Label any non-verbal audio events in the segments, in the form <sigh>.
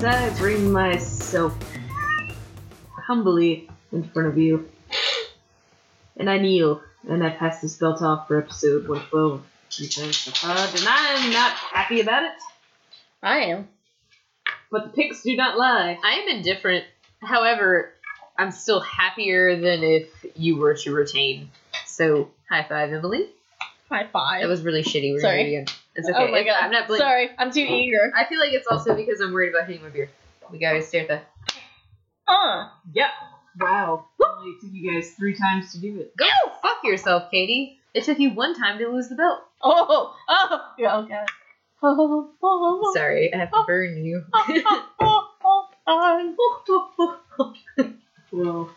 Yes, I bring myself humbly in front of you. And I kneel, and I pass this belt off for episode 112 Defense of and I'm not happy about it, I am. but the pics do not lie. I am indifferent. However, I'm still happier than if you were to retain. So, high five, Emily. High five. That was really shitty. We're Sorry. gonna do it again. It's okay. Oh my god. I'm not blaming. Sorry, I'm too eager. I feel like it's also because I'm worried about hitting my beer. We gotta stare at that. Uh. Yep. Wow. Only took you guys three times to do it. Go fuck yourself, Katie. It took you one time to lose the belt. Oh. Oh. Yeah. Okay. Oh. <laughs> Oh. Sorry, I have to burn you. <laughs> Well,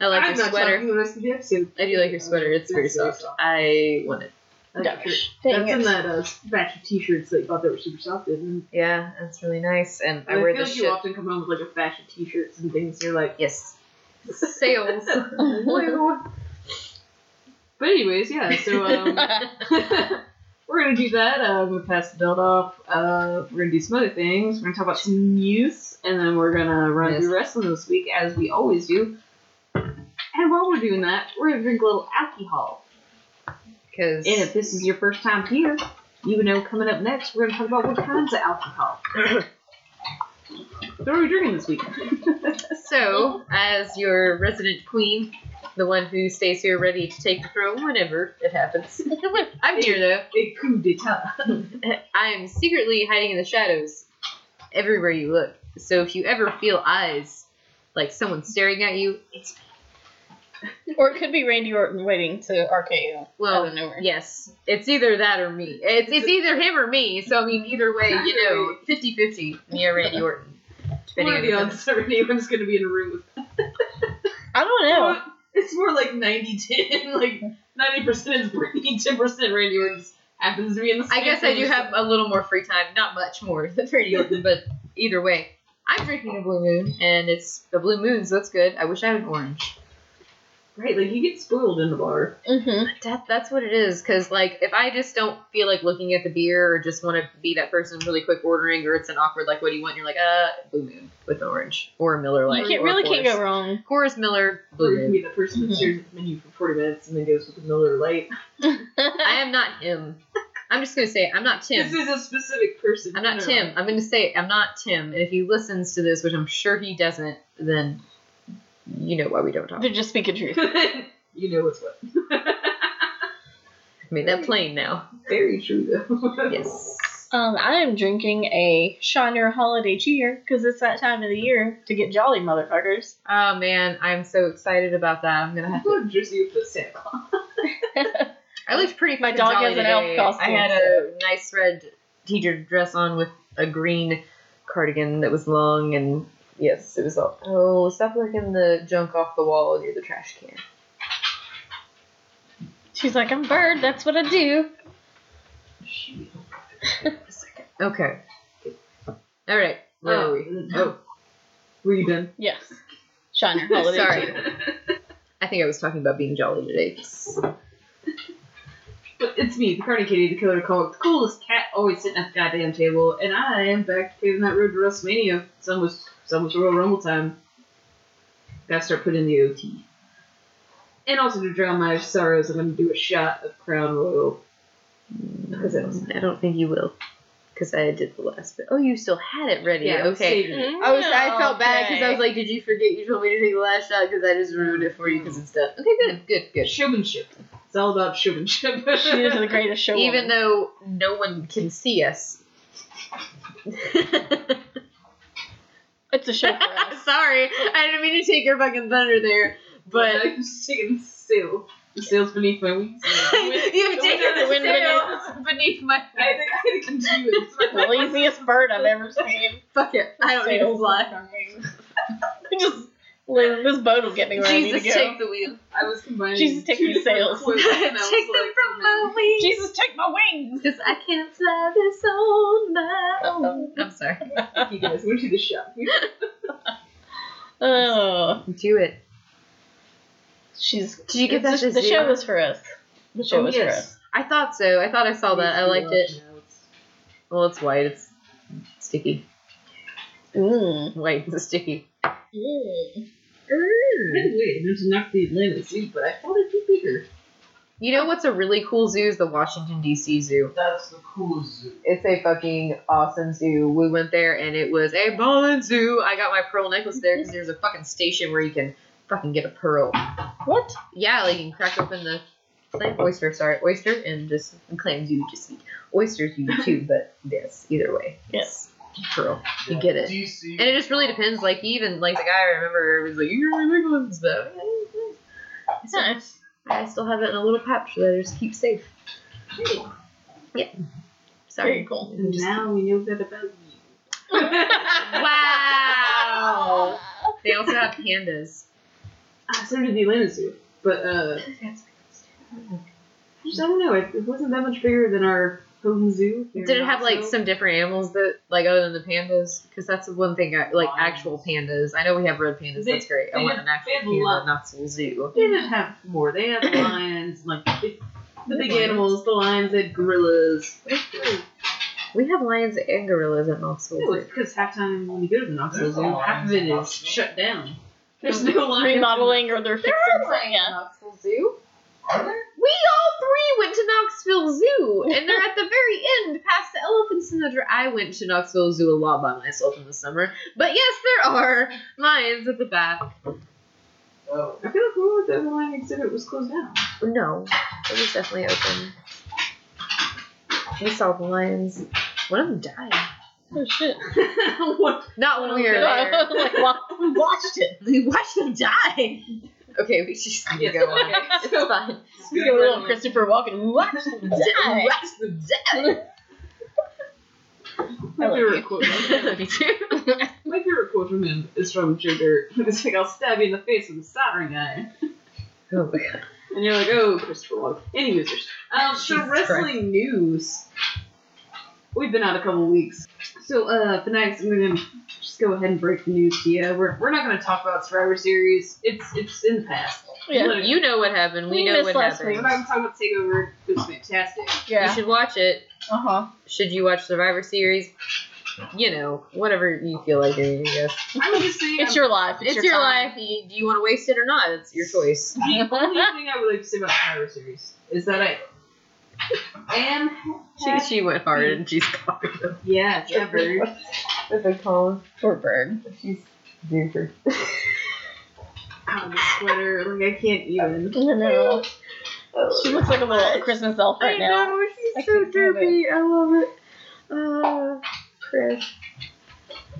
I like I'm your sweater. the the. I do like your sweater. It's very It's very soft. soft. I want it. I like your shirt. Dang That's in that uh, batch of t-shirts that you thought they were super soft in. Yeah, that's really nice. And I I, wear feel this like shit. you often come home with like a batch of t-shirts and things. You're like, Yes. Sales. <laughs> but anyways, yeah. So um, <laughs> <laughs> we're gonna do that. Uh, I'm gonna pass the belt off. Uh, we're gonna do some other things. We're gonna talk about some news, and then we're gonna run Yes. through wrestling this week as we always do. And while we're doing that, we're gonna drink a little alcohol. Because And if this is your first time here, you know coming up next, we're gonna talk about what kinds of alcohol. what are we drinking this week? <laughs> So, as your resident queen, the one who stays here ready to take the throne whenever it happens, <laughs> I'm here though. A coup d'etat. <laughs> I am secretly hiding in the shadows everywhere you look. So if you ever feel eyes, like someone staring at you, it's <laughs> or it could be Randy Orton waiting to RKO. well, out of nowhere. yes, it's either that or me. It's, it's either him or me. So I mean, either way, you know, 50-50, me <laughs> or Randy Orton. What Depending are on the the odds that anyone's gonna be in a room with <laughs> I don't know. It's more like 90-10. Like 90% is Brittany, 10% Randy Orton happens to be in the I guess I do have a little more free time, not much more than Randy Orton, but either way, I'm drinking a blue moon, and it's a blue moon, so that's good. I wish I had an orange. Right, like you get spoiled in the bar. Mm-hmm. That, that's what it is, because like if I just don't feel like looking at the beer or just want to be that person really quick ordering, or it's an awkward like, what do you want? And you're like, uh, blue moon with orange or a Miller Lite. You can't, or really can't go wrong. Coors Miller Or blue you can moon. be the person that stares at the menu for 40 minutes and then goes with the Miller Lite. <laughs> I am not him. I'm just gonna say it. I'm not Tim. This is a specific person. I'm not No. Tim. I'm gonna say it. I'm not Tim. And if he listens to this, which I'm sure he doesn't, then you know why we don't talk. They're just speaking truth. <laughs> you know what's what. <laughs> I made that plain now. Very true, though. <laughs> Yes. Um, I am drinking a Shiner Holiday Cheer because it's that time of the year to get jolly, motherfuckers. Oh man, I'm so excited about that. I'm gonna have to dress you up as Santa Claus. I looked pretty My dog jolly has an elf today. costume, I had a nice red teacher dress on with a green cardigan that was long and yes, it was all. Oh, stop looking the junk off the wall near the trash can. She's like, I'm bird. That's what I do. <laughs> Okay. All right. Where are we? Um, oh. Were you done? Yes. Shiner Holiday <laughs> Sorry. Cheer. I think I was talking about being jolly today. But it's me, the Carney Kitty, the killer comic, the coolest cat always sitting at the goddamn table, and I am back to paving that road to WrestleMania. It's almost, it's almost Royal Rumble time. Gotta start putting in the OT. And also to drown my sorrows, I'm gonna do a shot of Crown Royal. Because it was mm, I don't think you will, because I did the last bit. Oh, you still had it ready. Yeah, okay. saving it. I was. I mm, felt bad because I was like, "Did you forget you told me to take the last shot?" Because I just ruined it for you because it's done. Okay, good, good, good. Showmanship. It's all about showmanship. <laughs> She is the greatest <laughs> show. Even though no one can see us. <laughs> it's a show for us. <laughs> Sorry, I didn't mean to take your fucking thunder there, but I'm just taking the sail. The sail's beneath my wings. you've Go taken down the the wind wind beneath my. I think I had to continue it. the laziest bird I've ever seen. Fuck it, I don't need to fly. on her <laughs> just Liz, this boat will get me where I Jesus, need to go. take the wheel. I was combining Jesus, take two these sails. <laughs> take and I was them like, from oh, my wings. Jesus, take my wings. Because I can't fly this on my own. I'm sorry. no. You guys, we'll do the shot. Oh, Do it. she's. Did you get that the, the to show zero? was for us. The show Oh, was for us. I thought so. I thought I saw that. I liked it. Well, it's white. It's sticky. Mm. White and sticky. Mm. Anyway, not to knock the Atlanta Zoo, but I thought it'd be bigger. You know what's a really cool zoo is the Washington D.C. Zoo. That's the coolest zoo. It's a fucking awesome zoo. We went there and it was a ballin' zoo. I got my pearl necklace there because there's a fucking station where you can fucking get a pearl. What? Yeah, like you can crack open the clam oyster, sorry, oyster, and just and clams you just eat. Oysters you eat too, but yes, either way, Yes. Pearl. You get it. DC. And it just really depends. Like even like the guy I remember was like, "You're my big ones," but It's nice. I still have it in a little pouch that I just keep safe. Yeah. Sorry. Very cool. And now we know that about you. <laughs> Wow. They also have pandas. Ah, so did the Atlanta Zoo. But, uh, I just I don't know. It, it wasn't that much bigger than our home zoo. Did it in have like some different animals that like other than the pandas? Because that's the one thing I like Lions. actual pandas. I know we have red pandas. They- that's great. I they want had- an actual panda lo- at Knoxville Zoo. They didn't have more. They had lions, like the big, the big Lions. animals. The lions had gorillas. We have lions and gorillas at Knoxville No, it's Zoo. because half time when you go to the Knoxville Zoo, half of it lions is in shut down. There's no lions. Remodeling or they're fixing something. Yeah. Knoxville Zoo. Are there? We all three went to Knoxville Zoo, and they're at the very end, past the elephants in the. Dra- I went to Knoxville Zoo a lot by myself in the summer, but yes, there are lions at the back. Oh. I feel like we were the lion exhibit was closed down. No, it was definitely open. We saw the lions. One of them died. Oh shit. <laughs> Not when we were I there. was <laughs> like, wa- we watched it. We watched them die. Okay, we should just Yes, go on. <laughs> It's fine. We got a little Christopher Walken. We watched them die. watched them die. My favorite quote. <laughs> from him- Me too. My favorite quote from him is from Joker. It's like, "I'll stab you in the face with a soldering iron," Oh my god. and you're like, "Oh, Christopher Walken." Anyways, um, so wrestling news. We've been out a couple weeks, so uh, Fanatics, I'm gonna just go ahead and break the news to you. We're, we're not gonna talk about Survivor Series. It's it's in the past. Yeah. You know what happened. We, We know missed what last happened. We're not gonna talk about Takeover. It was fantastic. You Yeah. should watch it. Uh huh. Should you watch Survivor Series? You know, whatever you feel like doing, I guess. I would just say It's I'm- your life. It's, your time. life. You- Do you want to waste it or not? It's your choice. <laughs> The only thing I would like to say about Survivor Series is that I <laughs> am She, she went hard and she's covered yeah, that bird. with a collar. Poor bird. She's super. Oh, the sweater, like I can't even. I know. She looks like a little Christmas elf right I now. know, I she's so can't stand droopy. I love it. Uh, Chris.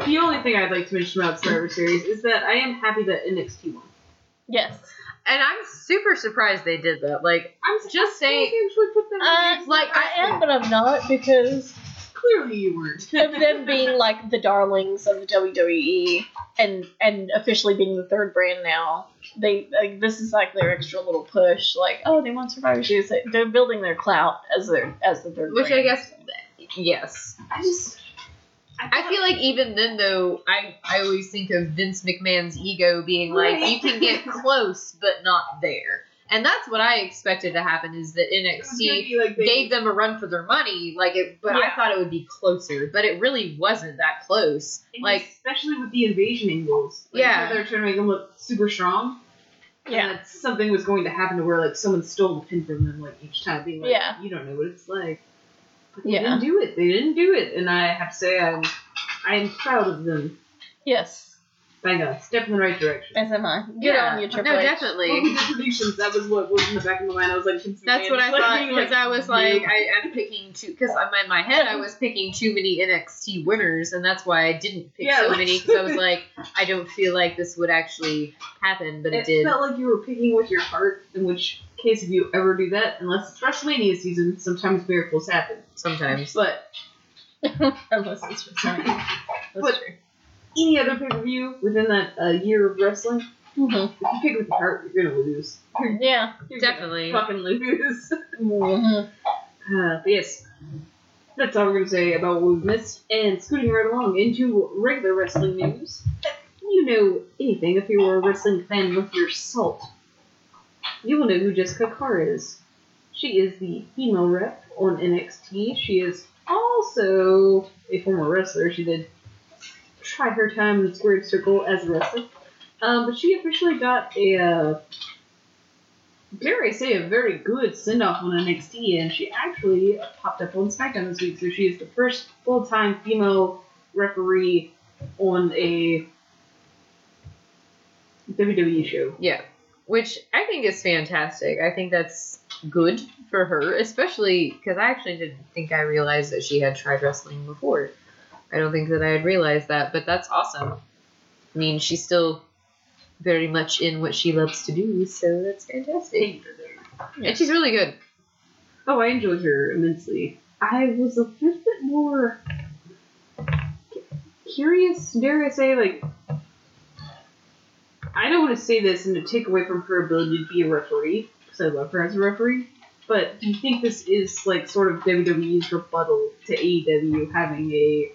The only thing I'd like to mention about Survivor Series is that I am happy that NXT won. Yes. And I'm super surprised they did that. Like, I'm Just saying- They actually put them Uh, in like, I am, but I'm not because Clearly, you weren't. of them <laughs> being like the darlings of the WWE and and officially being the third brand now. They like this is like their extra little push. Like, oh, they want Survivor Series. They- They're building their clout as their as the third. which brand. I guess, yes. I just. I feel like even then, though, I, I always think of Vince McMahon's ego being like, you can get <laughs> close, but not there. And that's what I expected to happen is that it was gonna NXT like they, gave them a run for their money, like it, but I thought it would be closer, but it really wasn't that close. and Like, especially with the invasion angles. Like, Yeah. they're trying to make them look super strong. Yeah. something was going to happen to where like someone stole the pin from them like each time, being like, Yeah. you don't know what it's like. But they Yeah. didn't do it. They didn't do it, and I have to say I'm I am proud of them. Yes. Bang on, step in the right direction. As am I. Good yeah, on your Triple no, H. definitely. Well, the predictions, that was what was in the back of my mind. I was like, That's what I thought being because I was like. I, I'm picking two because I'm in my head I was picking too many NXT winners, and that's why I didn't pick Yeah, so like- many because I was <laughs> like, I don't feel like this would actually happen, but it, it did. It felt like you were picking with your heart. In which case, if you ever do that, unless it's WrestleMania season, sometimes miracles happen. Sometimes. But <laughs> Unless it's for Sony. <laughs> That's But- true. Any other pay per view within that uh, year of wrestling, Mhm. if you pick with your heart, you're gonna lose. <laughs> Yeah. you're gonna Definitely. fucking lose. <laughs> Mhm. Uh, but yes, that's all we're going to say about what we've missed. And scooting right along into regular wrestling news. You know anything, if you were a wrestling fan with your salt, you will know who Jessika Carr is. She is the female rep on NXT. She is also a former wrestler. She did try her time in the squared circle as a wrestler. Um, but she officially got a, uh, dare I say, a very good send off on NXT, and she actually popped up on SmackDown this week. So she is the first full time female referee on a WWE show. Yeah. Which I think is fantastic. I think that's good for her, especially because I actually didn't think I realized that she had tried wrestling before. I don't think that I had realized that, but that's awesome. I mean, she's still very much in what she loves to do, so that's fantastic. And she's really good. Oh, I enjoyed her immensely. I was a little bit more curious, dare I say, like. I don't want to say this and to take away from her ability to be a referee, because I love her as a referee, but do you think this is, like, sort of WWE's rebuttal to AEW having a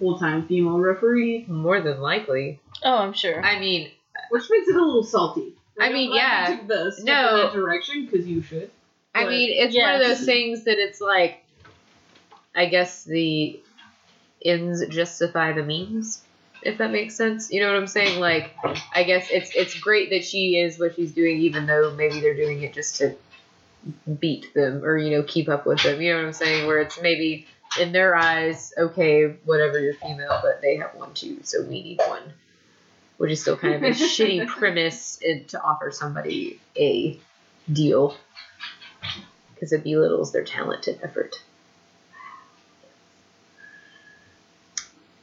full time female referee? More than likely. Oh, I'm sure. I mean, Which makes it a little salty. I Like, mean, I'm yeah. you took the step No. in that direction, because you should. I mean, it's one of those things that it's like, I guess the ends justify the means, if that makes sense. You know what I'm saying? Like, I guess it's it's great that she is what she's doing, even though maybe they're doing it just to beat them or you know keep up with them. You know what I'm saying? Where it's maybe in their eyes, okay, whatever, you're female, but they have one too, so we need one. Which is still kind of a <laughs> shitty premise in- to offer somebody a deal because it belittles their talent and effort.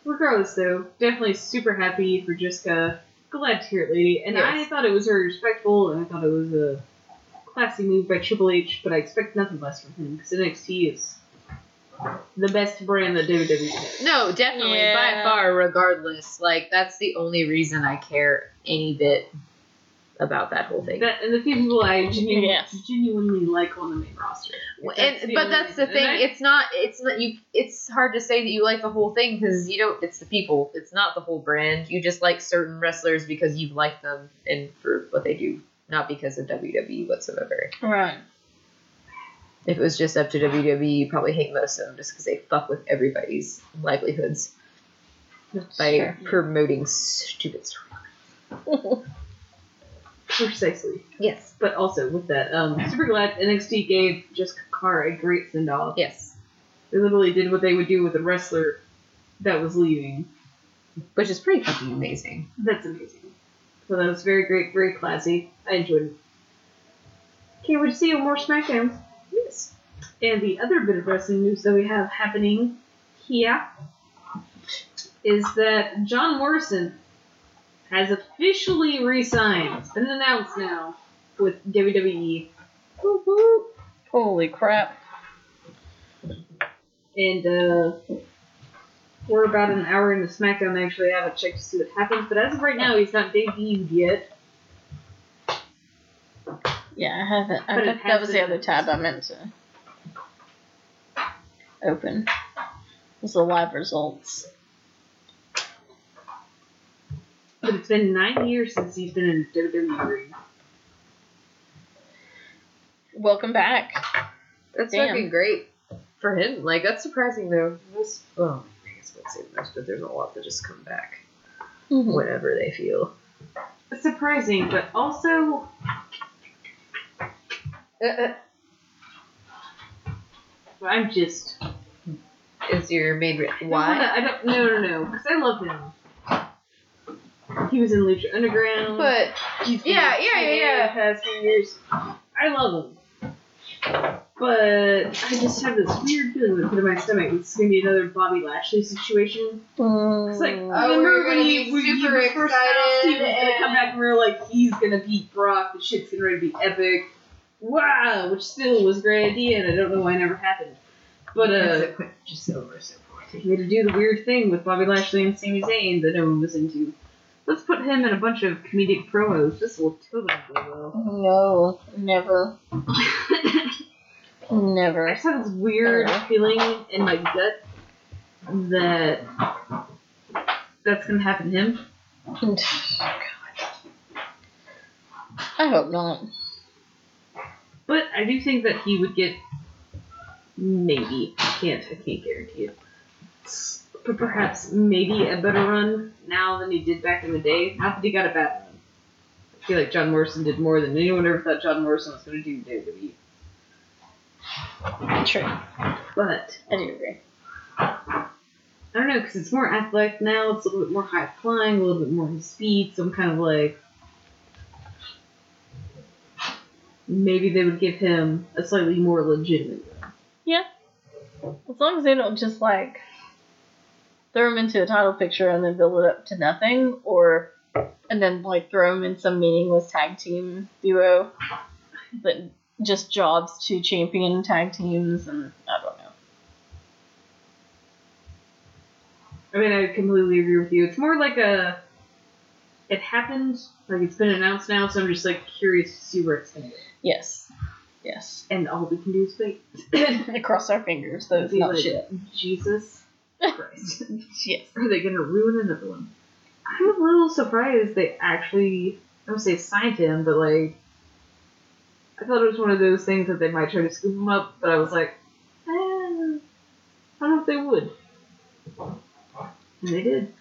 Regardless, though, definitely super happy for Jessika. Glad to hear it, lady. And I thought it was very respectful, and I thought it was a classy move by Triple H, but I expect nothing less from him, because NXT is the best brand that WWE has. No, definitely, by Yeah. far, regardless. Like, that's the only reason I care any bit about that whole thing. That, and the few people I genuinely, <laughs> Yes. genuinely like on the main roster. That's and the but only that's the reason. thing. And I- It's not. It's not. You. It's hard to say that you like the whole thing because you don't. It's the people. It's not the whole brand. You just like certain wrestlers because you like them and for what they do, not because of WWE whatsoever. Right. If it was just up to WWE, you probably hate most of them just because they fuck with everybody's livelihoods by Sure. promoting stupid stories. <laughs> Precisely. Yes. But also, with that, um, super glad NXT gave Jessika Carr a great send off. Yes. They literally did what they would do with a wrestler that was leaving. Which is pretty fucking amazing. That's amazing. So that was very great, very classy. I enjoyed it. Can't wait to see more SmackDowns. Yes. And the other bit of wrestling news that we have happening here is that John Morrison has officially re-signed. It's been announced now with WWE. Whoop, whoop. Holy crap. And uh, we're about an hour into SmackDown. I actually haven't checked to see what happens, but as of right now, he's not debuted yet. Yeah, I haven't. I But it think has that was the other tab I meant to open. Was the live results. But it's been nine years since he's been in WWE. ring. Welcome back. That's Damn. fucking great for him. Like that's surprising though. Most, well, I guess I would say most, but there's a lot that just come back Mm-hmm. whenever they feel. Surprising, but also Uh, I'm just is your main re- I why? don't wanna- I don't. No, no, no. Because I love him. He was in Lucha Underground. But he's been yeah, in yeah, yeah, TNA yeah. The past few years, I love him. But I just have this weird feeling that put in my stomach. It's gonna be another Bobby Lashley situation. It's like Mm. Oh, remember we're when he, when he was first announced he was gonna come back and we were like, he's gonna beat Brock. The shit's getting ready to be epic. Wow, which still was a great idea, and I don't know why it never happened. But uh, just over so forth. he had to do the weird thing with Bobby Lashley and Sami Zayn that no one was into. Let's put him in a bunch of comedic promos. This will totally go well. No, never, never. I never. just have this weird Uh. feeling in my gut that that's gonna happen to him. <laughs> I hope not. But I do think that he would get maybe. I can't I can't guarantee it. but perhaps maybe a better run now than he did back in the day. Not that he got a bad run. I feel like John Morrison did more than anyone ever thought John Morrison was going to do in WWE. True. But I do agree. I don't know because it's more athletic now. It's a little bit more high flying, a little bit more his speed. So I'm kind of like, maybe they would give him a slightly more legitimate. Yeah. As long as they don't just like throw him into a title picture and then build it up to nothing, or and then like throw him in some meaningless tag team duo that just jobs to champion tag teams, and I don't know. I mean, I completely agree with you. It's more like a. It happened, like it's been announced now, so I'm just like curious to see where it's gonna go. Yes, yes. And all we can do is wait. <coughs> Cross our fingers that it's Be not like, shit. Jesus <laughs> Christ. Yes. Are they gonna ruin another one? I'm a little surprised they actually I don't say signed him, but like I thought it was one of those things that they might try to scoop him up, but I was like, eh, I don't know if they would. And they did.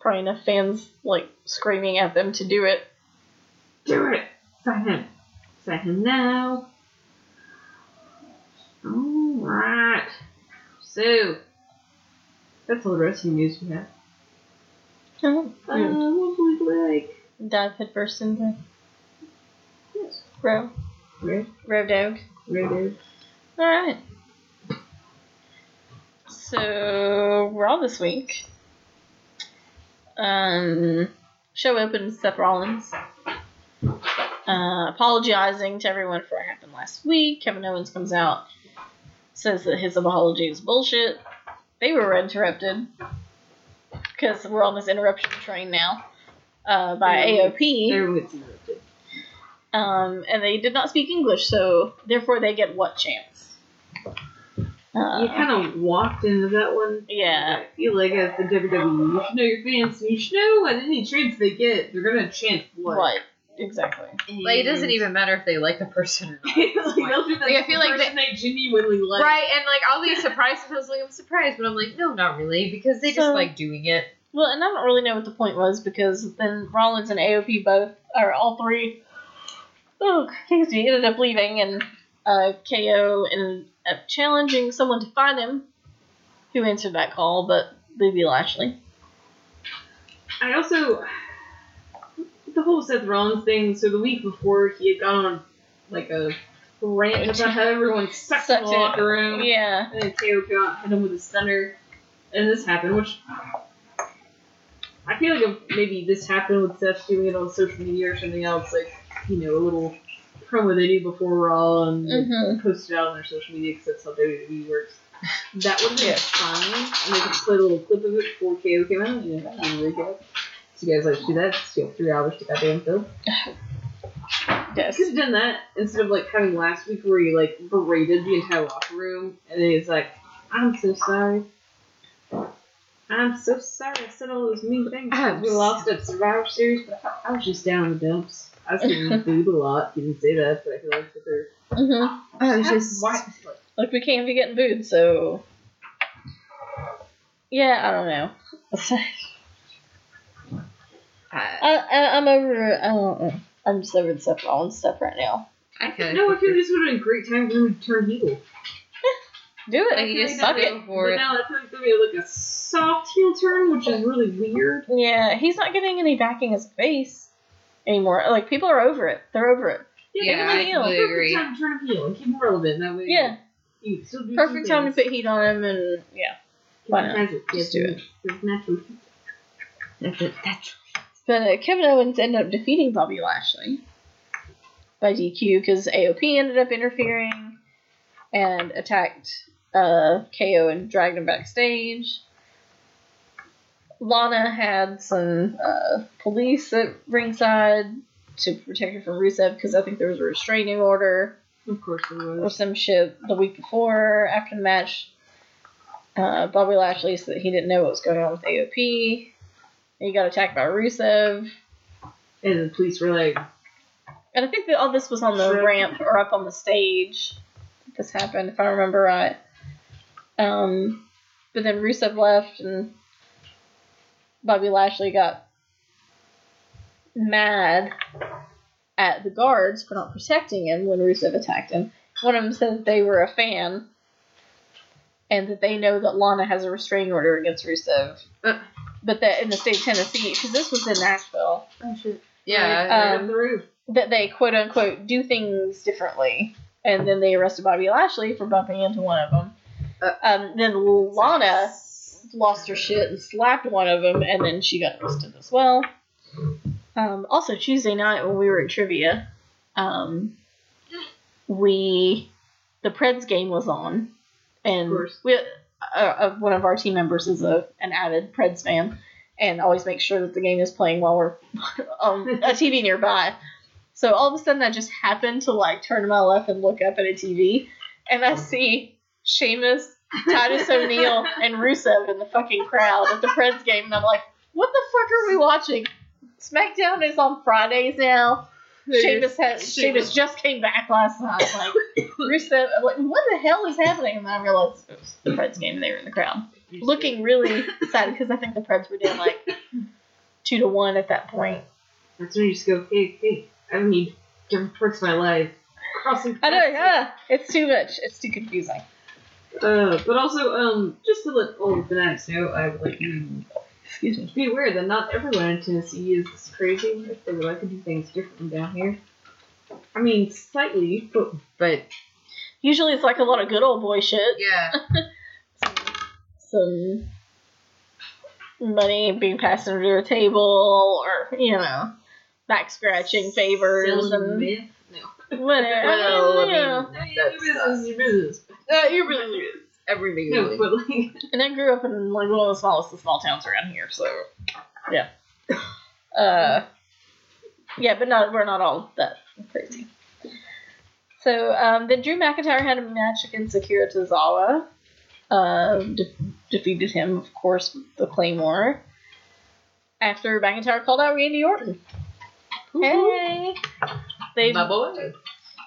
Probably enough fans like screaming at them to do it. Do it! Sign him. Sign him now. Alright. So that's all the wrestling news we have. Oh, Uh, what would we like? dive headfirst into Yes. row Red, row dog. red, All right. So Raw this week. Um, show with Seth Rollins. Uh, apologizing to everyone for what happened last week. Kevin Owens comes out, says that his apology is bullshit. They were interrupted because we're on this interruption train now uh, by. AOP. Everyone's interrupted. Um, and they did not speak English, so therefore they get what chance? Uh, You kind of walked into that one. yeah. I feel like as the WWE, you should know your fans, and you should know at any chance they get, they're gonna chant what. What? Exactly. Like, it doesn't even matter if they like the person or <laughs> not. like, they'll do Like, I feel like person they genuinely like. Right, and like I'll be surprised if I was like I'm surprised, but I'm like no, not really, because they just like doing it. Well, and I don't really know what the point was because then Rollins and AOP both, or all three, oh, excuse me, ended up leaving, and uh, KO ended up challenging someone to find him, who answered that call, but Bobby Lashley. I also the whole Seth Rollins thing. So the week before, he had gone on like a rant about how everyone sucks in the locker room. Yeah. And then KO came out hit him with a stunner. And this happened, which I feel like if maybe this happened with Seth doing it on social media or something else, like, you know, a little promo they do before Raw and Mhm. post it out on their social media because that's how WWE works. That would have been Yeah. fine. And they just play a little clip of it before KO came out. You know, that didn't really go. You guys like to do that? Just three hours to goddamn fill. Yes. Could have done that instead of like having last week where you like berated the entire locker room and then he's like, I'm so sorry. I'm so sorry I said all those mean things. I'm we lost at Survivor Series, but I, I was just down in the dumps. I was getting booed a lot. You didn't say that, but I feel like that they're hmm I was just why- Like, we can't be getting booed, so. Yeah, I don't know. <laughs> I, I, I, I'm over. I don't, I'm just over the Seth Rollins stuff right now. I kind No, I feel this would have been a great time for him to turn heel. <laughs> Do it. Like, you just Like, suck now it for but it. now I feel like they made like a soft heel turn, which is really weird. Yeah, he's not getting any backing his face anymore. Like people are over it. They're over it. Yeah, him I a heel. completely perfect time to turn him heel and keep him relevant. That way, Yeah, you can do perfect some time to put heat on him, and yeah. Why not? Has it. Just Yes, do it. It's natural. That's But uh, Kevin Owens ended up defeating Bobby Lashley by DQ because AOP ended up interfering and attacked uh, KO and dragged him backstage. Lana had some uh, police at ringside to protect her from Rusev because I think there was a restraining order Of course or was. some shit the week before after the match. Uh, Bobby Lashley said that he didn't know what was going on with AOP. He got attacked by Rusev. And the police were like, And I think that all this was on the Sure. ramp or up on the stage. This happened, if I remember right. Um, but then Rusev left, and Bobby Lashley got mad at the guards for not protecting him when Rusev attacked him. One of them said that they were a fan, and that they know that Lana has a restraining order against Rusev. Uh. But that in the state of Tennessee, because this was in Nashville, Oh shit. Yeah. right um, the roof. that they quote unquote do things differently, and then they arrested Bobby Lashley for bumping into one of them. Uh. um, then Lana lost her shit and slapped one of them, and then she got arrested as well. Um, also, Tuesday night when we were at trivia, um, we the Preds game was on, and Of course. we uh, uh, one of our team members is a an avid Preds fan, and always makes sure that the game is playing while we're <laughs> on a TV nearby. So all of a sudden, I just happened to like turn to my left and look up at a TV, and I see Sheamus, Titus O'Neil, and Rusev in the fucking crowd at the Preds game, and I'm like, what the fuck are we watching? SmackDown is on Fridays now. Sheamus just came back last night. Like <coughs> Rusev, like what the hell is happening? And then I realized it was the Preds game. and They were in the crowd, looking really sad because I think the Preds were down like two to one at that point. That's when you just go, hey, hey, I don't need different parts of my life. Crossing I know, yeah, it's too much. It's too confusing. Uh, but also, um, just to let all the fanatics know, I would like Excuse me. be aware that not everyone in Tennessee is this crazy. If they would like to do things differently down here. I mean, slightly, but But Usually it's like a lot of good old boy shit. yeah. <laughs> Some money being passed under a table, or you know, back scratching favors and myth. No. whatever. Well, I you know. mean, Your business, your business. uh, you're really everything. No, really. but like, <laughs> And I grew up in like one of the smallest of small towns around here, so yeah. <laughs> Uh, yeah, but not we're not all that crazy. So um, then Drew McIntyre had a match against Akira Tozawa. Uh, de- defeated him, of course, with the Claymore. After McIntyre called out Randy Orton. Hey, they My boy.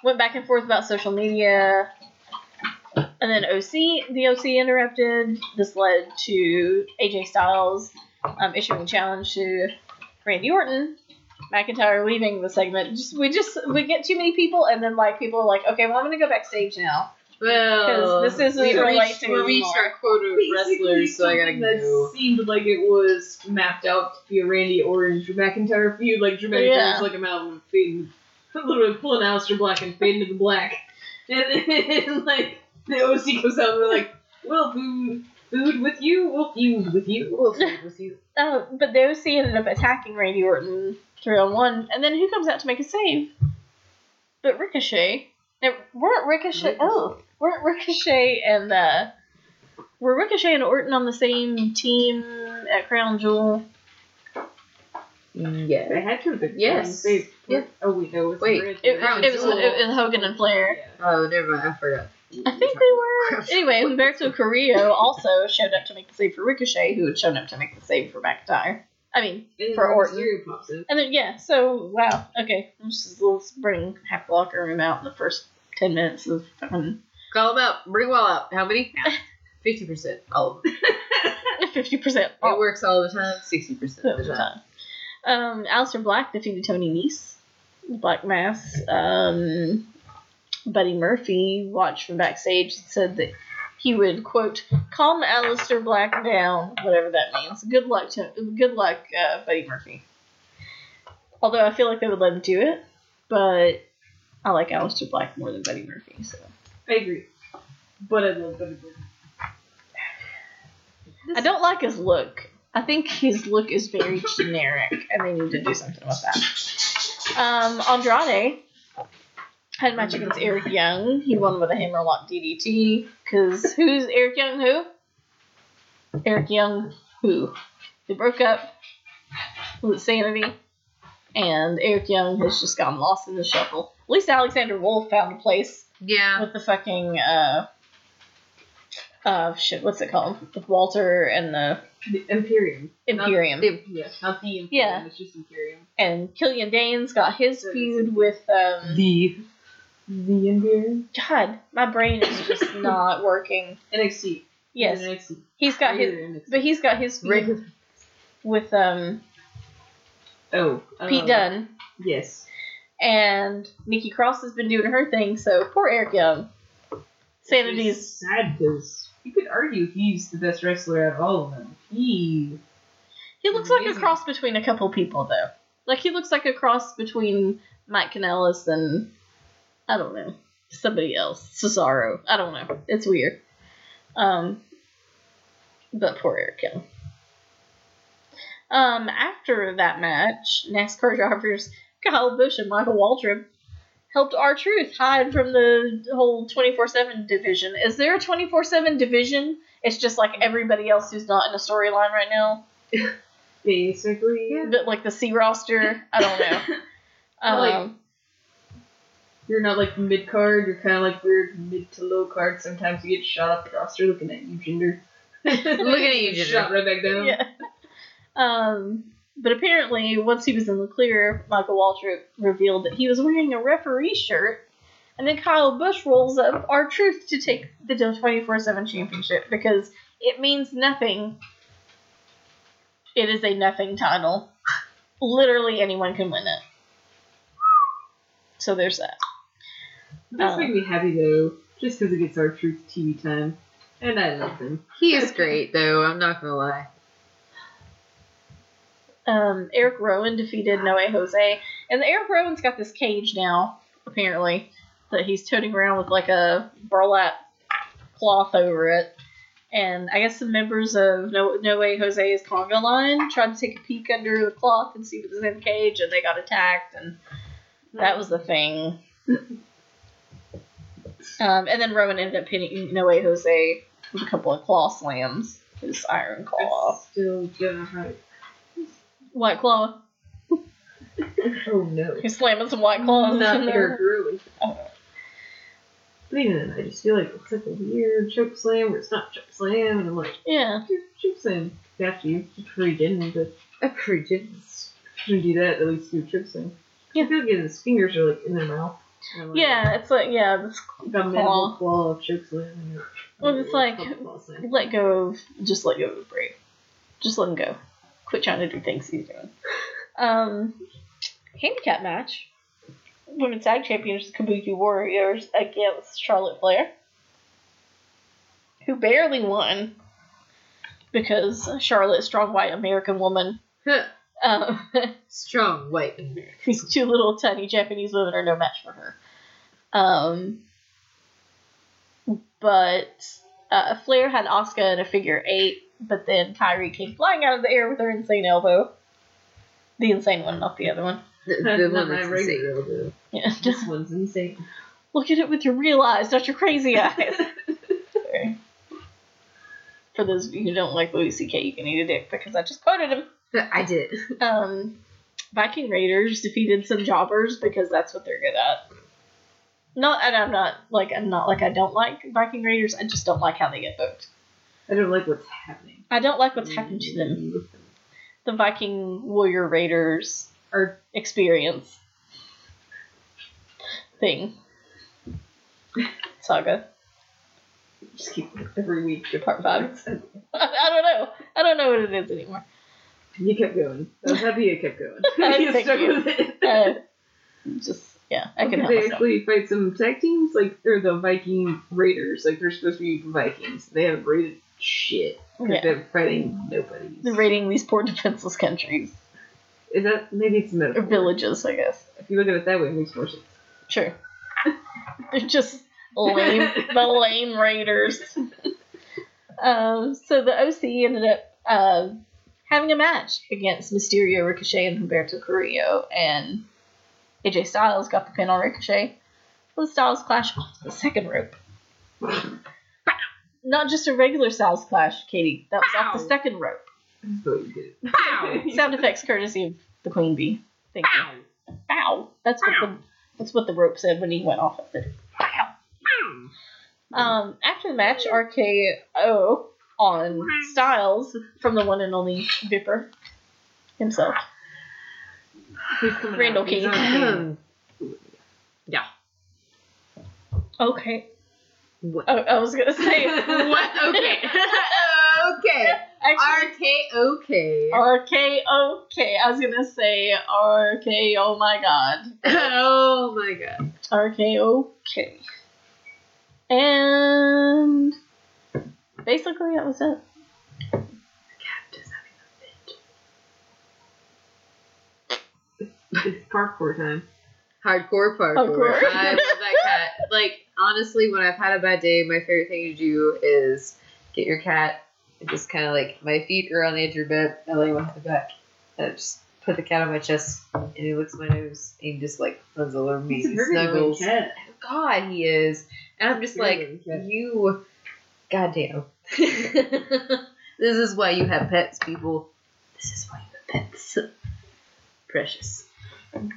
went back and forth about social media. And then OC, the OC interrupted. This led to AJ Styles um, issuing a challenge to Randy Orton. McIntyre leaving the segment. Just we just we get too many people, and then like people are like, okay, well I'm gonna go backstage now. Well, 'Cause this isn't we relate reached, to we reached anymore. our quota of wrestlers, so I gotta something that go. seemed like it was mapped out to be a Randy Orton Drew McIntyre feud. Like Drew McIntyre's Yeah. like a mountain fading, <laughs> literally pulling Aleister Black and fading to the black, <laughs> and then like the OC comes out and they're like, "We'll food, food with you. We'll feud with you. We'll feud <laughs> with you. Oh, but the OC ended up attacking Randy Orton three on one, and then who comes out to make a save? But Ricochet. Now, weren't Ricochet? Oh, weren't Ricochet and uh, were Ricochet and Orton on the same team at Crown Jewel? Yeah. They had to have been. Yes. They, Yeah. Oh wait, no. It's Wait, Red- It, Crown it was Jewel. it was Hogan and Flair. Oh, never mind. I forgot. I think they were. Anyway, Humberto Carrillo also showed up to make the save for Ricochet, who had shown up to make the save for McIntyre. I mean, And for then Orton. Mysterio pops in. And then yeah, so wow, okay, let's, just, let's bring half the locker room out in the first ten minutes of fucking Call them out. Bring them all out. How many? <laughs> Fifty percent. All of them. <laughs> fifty percent It works all the time. Sixty percent of the time. Um, Aleister Black defeated Tony Nese, Black Mass. Um, Buddy Murphy watched from backstage and said that he would quote calm Aleister Black down, whatever that means. Good luck to good luck, uh, Buddy Murphy. Although I feel like they would let him do it, but I like Aleister Black more than Buddy Murphy. So I agree. But I love Buddy Murphy. I don't like his look. I think his look is very generic, and they need to do something with that. Um, Andrade had a match against Eric Young. He won with a hammerlock DDT. Because who's Eric Young? Who? Eric Young. Who? They broke up with Sanity, and Eric Young has just gotten lost in the shuffle. At least Alexander Wolfe found a place Yeah. with the fucking uh uh shit what's it called with walter and the The Imperium. imperium The- Yeah, not the Imperium. Yeah. It's just Imperium. and killian dain's got his feud with um The. The Imperium? god my brain is just <laughs> not working NXT. Yes, NXT. he's got his, NXT. but he's got his feud with um oh Pete uh, Dunne, Yes. and Nikki Cross has been doing her thing. So poor Eric Young. Sanity is sad because you could argue he's the best wrestler out of all of them. He he looks like a cross between a couple people though. Like he looks like a cross between Mike Kanellis and I don't know somebody else, Cesaro. I don't know. It's weird. Um, but poor Eric Young. Um, after that match, NASCAR drivers Kyle Busch and Michael Waltrip helped R Truth hide from the whole 24 7 division. Is there a 24 7 division? It's just like everybody else who's not in a storyline right now. <laughs> basically But like the C roster, I don't know. <laughs> Like- Um, you're not like mid card. You're kind of like weird mid to low card. Sometimes you get shot off the roster looking at you, Jinder. <laughs> Looking at you, Jinder. Shot right back down. yeah. Um, but apparently, once he was in the clear, Michael Waltrip revealed that he was wearing a referee shirt. And then Kyle Busch rolls up R Truth to take the 24 7 championship because it means nothing. It is a nothing title. Literally anyone can win it. So there's that. It does Uh, make me happy though, just because it gets R Truth TV time, and I love him. He is great, though. I'm not gonna lie. um, Eric Rowan defeated No Way Jose, and Eric Rowan's got this cage now, apparently, that he's toting around with like a burlap cloth over it. And I guess some members of No, no Way Jose's conga line tried to take a peek under the cloth and see what was in the cage, and they got attacked, and that was the thing. <laughs> Um, and then Rowan ended up hitting No Way Jose with a couple of claw slams, his iron claw. It's still gonna hurt. White claw. <laughs> Oh no. He's slamming some white claws Not in there. Oh. But even then, I just feel like it's like a weird choke slam where it's not choke slam, and I'm like, Yeah. choke slam. After you, you pretty didn't, but A Prudence. shouldn't do that. At least do choke slam. Yeah. I feel like his fingers are like in their mouth. Like, Yeah, it's like yeah, this The mandible claw of choke slam. and you're- Well, it's like- claw let go of just let go of the brave. Just let him go. Quit trying to do things he's doing. Um handicap match. Women's tag champions Kabuki Warriors against Charlotte Flair. Who barely won because Charlotte, strong white American woman, um, <laughs> Strong white American. these two little tiny Japanese women are no match for her. Um, but uh, Flair had Asuka in a figure eight, but then Kairi came flying out of the air with her insane elbow. The insane one, not the other one. The, the one that's insane. elbow. Yeah, This one's insane. <laughs> look at it with your real eyes, not your crazy eyes. <laughs> For those of you who don't like Louis C.K., you can eat a dick because I just quoted him. I did. <laughs> Um, Viking Raiders defeated some jobbers because that's what they're good at. Not, and I'm not like I'm not like I don't like Viking Raiders. I just don't like how they get booked. I don't like what's happening. I don't like what's happened to them. The Viking Warrior Raiders Or experience thing saga. just keep every week. Part five. <laughs> I don't know. I don't know what it is anymore. You kept going. I was happy you kept going. <laughs> you <laughs> stuck you. with it. Uh, just yeah, I can they actually fight some tag teams? Like they're the Viking Raiders. Like they're supposed to be Vikings. They have raided shit. Yeah. They're fighting nobody. They're raiding these poor defenseless countries Is that maybe it's a or villages, I guess. If you look at it that way, it makes more sense. Sure. They're just lame, the lame raiders. <laughs> Um, so the OC ended up uh, having a match against Mysterio, Ricochet, and Humberto Carrillo, and AJ Styles got the pin on Ricochet. The Styles clash off the second rope. Not just a regular Styles clash, Katie. That was off the second rope. I thought you did. Pow! <laughs> Sound effects courtesy of the Queen Bee. Thank you. Bow. That's what the that's what the rope said when he went off of it. Bow. Um, after the match, RKO on Styles from the one and only Viper himself. Who's coming Randall out? He's King. on camera. yeah. Okay. What? Oh, I was gonna say <laughs> what? Okay. <laughs> okay. Actually, RKOK. RKOK. I was gonna say RK. Oh my god. <laughs> oh my god. RKOK. And basically that was it. The cactus having a fit. it's parkour time. Hardcore parkour. Hardcore. I love that cat. <laughs> Like, honestly, when I've had a bad day, my favorite thing to do is get your cat and just kind of like, my feet are on the edge of your bed, I lay on the back, and I just put the cat on my chest, and he licks my nose, and he just like runs all over me, He's a he very snuggles. cat. God, he is. And I'm just Very like, annoying cat. you, goddamn. <laughs> this is why you have pets, people. This is why you have pets. Precious.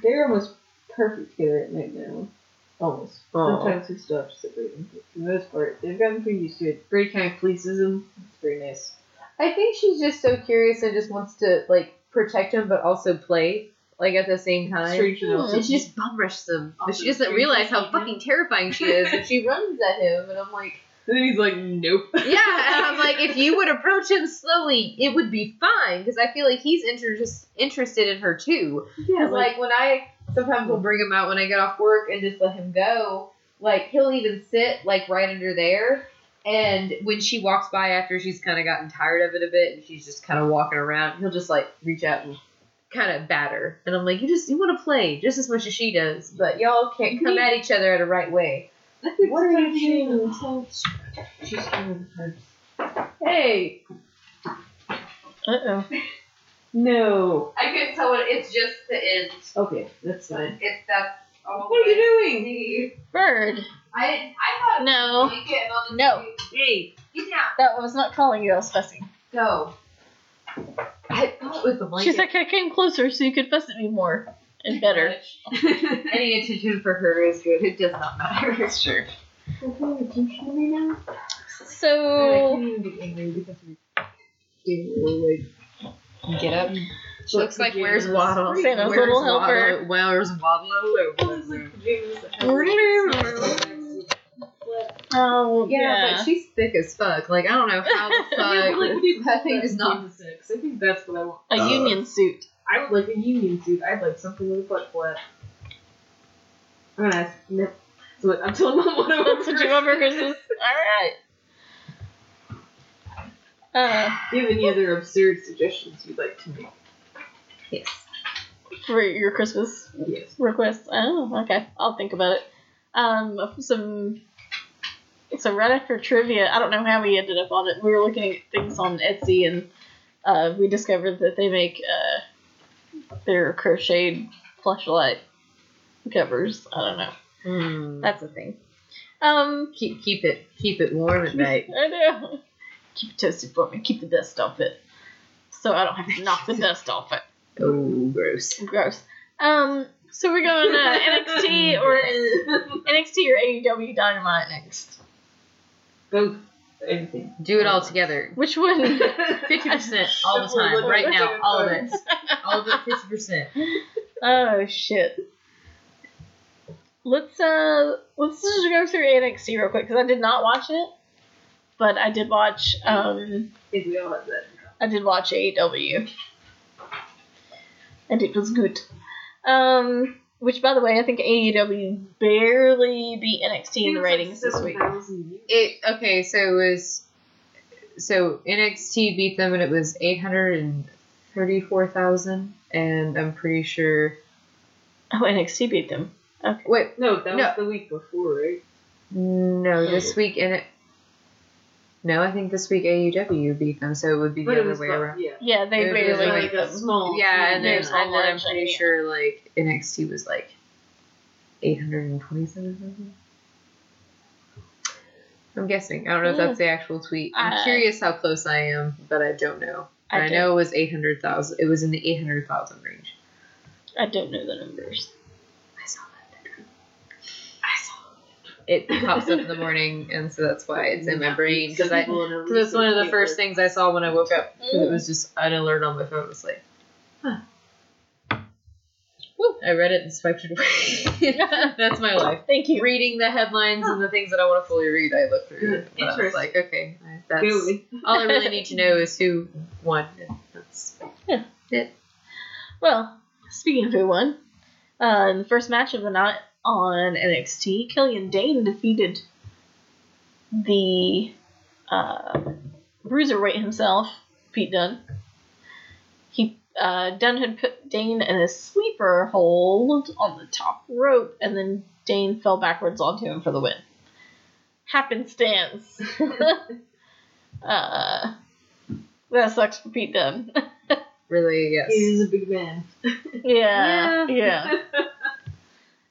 They're almost perfect together at night now. Almost. Aw. Sometimes we still have to separate them. but For the most part, they've gotten pretty used to it. Brady kind of fleeces them. It's very nice. I think she's just so curious and just wants to like protect him, but also play like at the same time. Hmm. Enough. And she just bum rushes him, but she doesn't realize how fucking terrifying she is, and she <laughs> runs at him, and I'm like, And then he's like, nope. yeah, and I'm <laughs> like, if you would approach him slowly, it would be fine, because I feel like he's inter- just interested in her too. Yeah, Because like when I sometimes will bring him out when I get off work and just let him go, like he'll even sit like right under there. And when she walks by after she's kind of gotten tired of it a bit and she's just kind of walking around, he'll just like reach out and kind of bat her. And I'm like, you just you want to play just as much as she does, but y'all can't come at each other at a right way. What are you doing? She's kind of Hey, Uh oh. No. I couldn't tell what it's just the end. Okay, that's fine. It's that's. all What are you doing? doing? Bird. I didn't. I thought. No. You get on the No. Hey. Get down. That was not calling you. I was fussing. Go. I thought it was the blanket. She's like, I came closer so you could fuss at me more and better. <laughs> Any attention for her is good. It does not matter. It's true. So Get up. She looks like where's Waddle? Santa's Where's little helper. Waddle? Where's Waddle? all over the room. Oh Yeah, yeah. but she's thick as fuck. Like I don't know how the <laughs> fuck that thing is not. six. I think that's what I want. a uh, union suit. I would like a union suit. I'd like something with a butt flap. I'm gonna ask. Nope. So what- I'm telling mom what I want. That's what you want for Christmas. All right. Uh, Do you have any other absurd suggestions you'd like to make? Yes. for your Christmas requests. Yes. request. Oh, okay. I'll think about it. Um, some. So right after trivia, I don't know how we ended up on it. We were looking at things on Etsy, and uh, we discovered that they make uh, their crocheted flashlight covers. I don't know. Hmm. That's a thing. Um, Keep keep it keep it warm at night. <laughs> I know. Keep it toasted for me. Keep the dust off it, so I don't have to knock the dust off it. Oh, gross. Gross. Um, so we're going uh, <laughs> NXT or <laughs> NXT or AEW Dynamite next. Both. Anything. Do it all together. Which one? <laughs> Fifty percent <laughs> all the time, right now, all of it, <laughs> all of it, fifty percent. oh shit. Let's uh let's just go through NXT real quick because I did not watch it, but I did watch um I we all have that. I did watch AEW, and it was good. Um, which by the way, I think AEW barely beat NXT in the ratings this week. It okay, so it was so NXT beat them and it was eight hundred and thirty four thousand, and I'm pretty sure. Oh, NXT beat them. Okay. Wait, No, that No. was the week before, right? no, this oh. week in it. No, I think this week AEW beat them, so it would be the But it other way around. Yeah. Yeah, they It barely like beat a them. small. Yeah, and then, There's and then I'm pretty yeah. sure like NXT was like eight hundred and twenty seven. I'm guessing. I don't know if that's the actual tweet. I'm Uh, curious how close I am, but I don't know. I I, know it was eight hundred thousand. It was in the eight hundred thousand range. I don't know the numbers. I saw that. I saw it. It pops up in the morning, and so that's why it's in my brain because I. Because it's one of the first things I saw when I woke up. 'cause it was just an alert on my phone. It was like, I read it and swiped it away. <laughs> That's my life. Thank you. Reading the headlines and the things that I want to fully read, I look through it. But I was like, okay, that's all I really need to know is who won. That's Well, speaking of who won, uh, in the first match of the night on NXT, Killian Dain defeated the uh, bruiserweight himself, Pete Dunne. He uh, Dunne had put Dain in a sleeper hold on the top rope, and then Dain fell backwards onto him for the win. Happenstance. <laughs> uh, that sucks for Pete Dunne. <laughs> really yes. He's a big man. <laughs> yeah, yeah.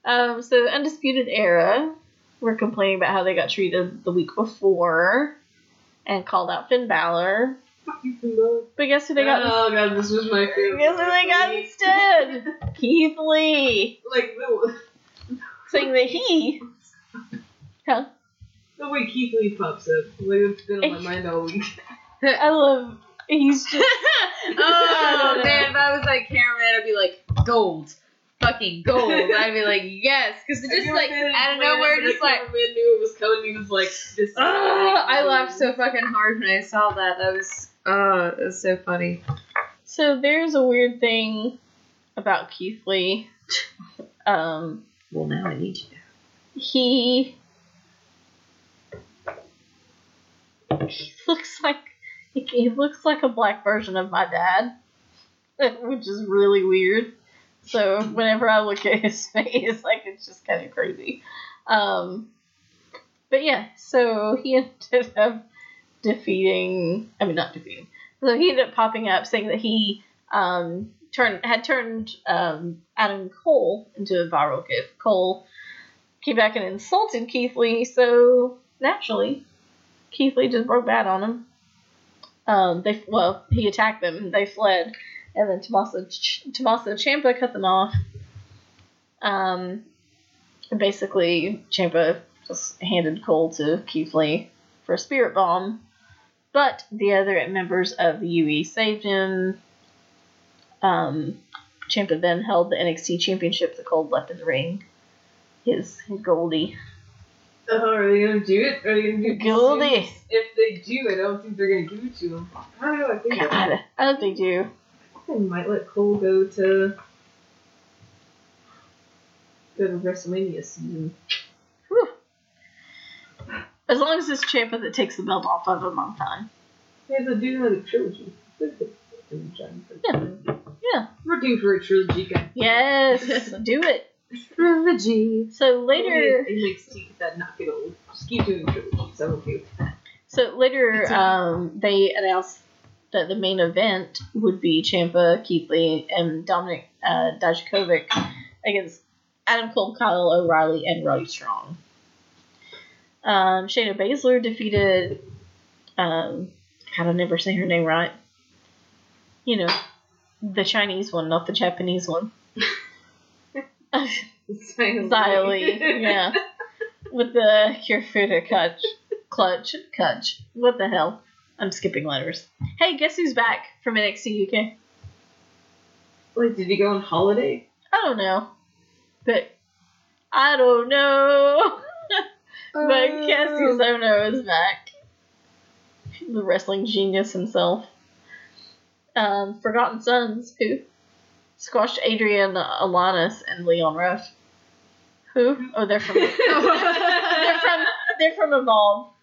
Um, so Undisputed Era were complaining about how they got treated the week before and called out Finn Balor. But guess who they got? Oh god, this was my favorite. guess who they got instead? <laughs> Keith Lee, Like the, saying that he. Huh? the way Keith Lee pops up, like it's been on my <laughs> mind all week. I love. He's just. <laughs> oh man, if I was like cameraman, I'd be like gold, fucking gold. I'd be like yes, because it's Have just like ever been out of when nowhere, just like. cameraman knew it was coming. He was like, "This." Oh, I laughed so fucking hard when I saw that. That was oh, it was so funny. So there's a weird thing about Keith Lee. Um, Well, now I need to know. he he looks like he, he looks like a black version of my dad, <laughs> which is really weird. So whenever I look at his <laughs> face, like it's just kind of crazy. Um, but yeah, so he <laughs> ended up defeating. I mean, not defeating. So he ended up popping up saying that he um, turned had turned um, Adam Cole into a viral gift. Cole came back and insulted Keith Lee, so naturally, Keith Lee just broke bad on him. Um, they well, he attacked them. And they fled, and then Tommaso Ch- Tommaso Ciampa cut them off. Um, basically, Ciampa just handed Cole to Keith Lee for a spirit bomb, but the other members of the UE saved him. Um, Ciampa then held the NXT Championship that Cole left in the ring. His, his Goldie. Oh, are they gonna do it? Are they gonna do it? Goldie. If they do, I don't think they're gonna give it to him. I don't know. I think God, I hope they do. They might let Cole go to go to WrestleMania season. Whew. As long as it's Ciampa that takes the belt off of him, I'm fine. They have to do another trilogy. Yeah. Yeah. We're due for a trilogy, guys. Yes, <laughs> do it. Trilogy. So later, it makes teeth that not get old. Just keep doing trilogies. I'm okay with that. so later, um, they announced that the main event would be Ciampa, Keithley, and Dominic uh, Dijakovic against Adam Cole, Kyle O'Reilly, and Roddy Strong. Um, Shayna Baszler defeated. Um, God, I never say her name right. You know, the Chinese one, not the Japanese one. Li, yeah. With the Kirifuda clutch. Clutch. Clutch. What the hell? I'm skipping letters. Hey, guess who's back from NXT UK? Wait, did he go on holiday? I don't know. But I don't know. <laughs> but Kassius Ohno is back. The wrestling genius himself. Um, Forgotten Sons, who squashed Adrian Alanis and Leon Ruff. Who? Oh, they're from <laughs> they're from they're from Evolve.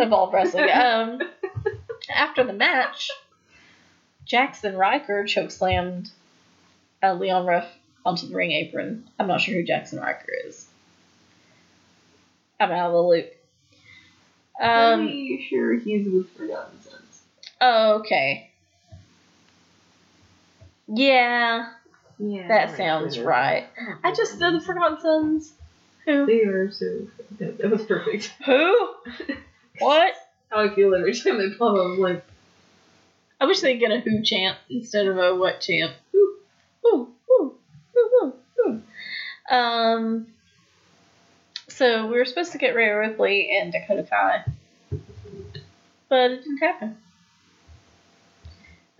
Evolve Wrestling. <laughs> Um, after the match, Jaxson Ryker chokeslammed uh, Leon Ruff onto the ring apron. I'm not sure who Jaxson Ryker is. I'm out of the loop. Um, Pretty sure he's with Forgotten Sons. oh, okay. Yeah, Yeah. that sounds right. I just know the Forgotten Sons. Who? They are so. That was perfect. Who? <laughs> What? How I feel every time they pop up. I'm like, I wish they'd get a who chant instead of a what chant. Who, who, who, who, who, who. Um. So we were supposed to get Rhea Ripley and Dakota Kai, but it didn't happen.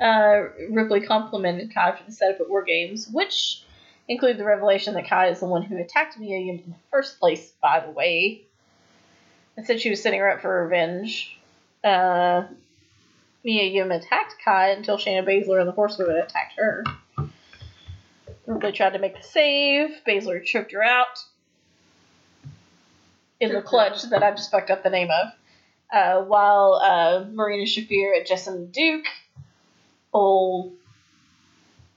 Uh, Ripley complimented Kai for the setup at War Games, which include the revelation that Kai is the one who attacked Mia in the first place, by the way, and said she was setting her up for revenge. Uh, Mia Yim attacked Kai until Shayna Baszler and the Horsewoman attacked her. They tried to make the save. Baszler tripped her out in the clutch that I just fucked up the name of. Uh, while uh, Marina Shafir and Jessamine Duke, old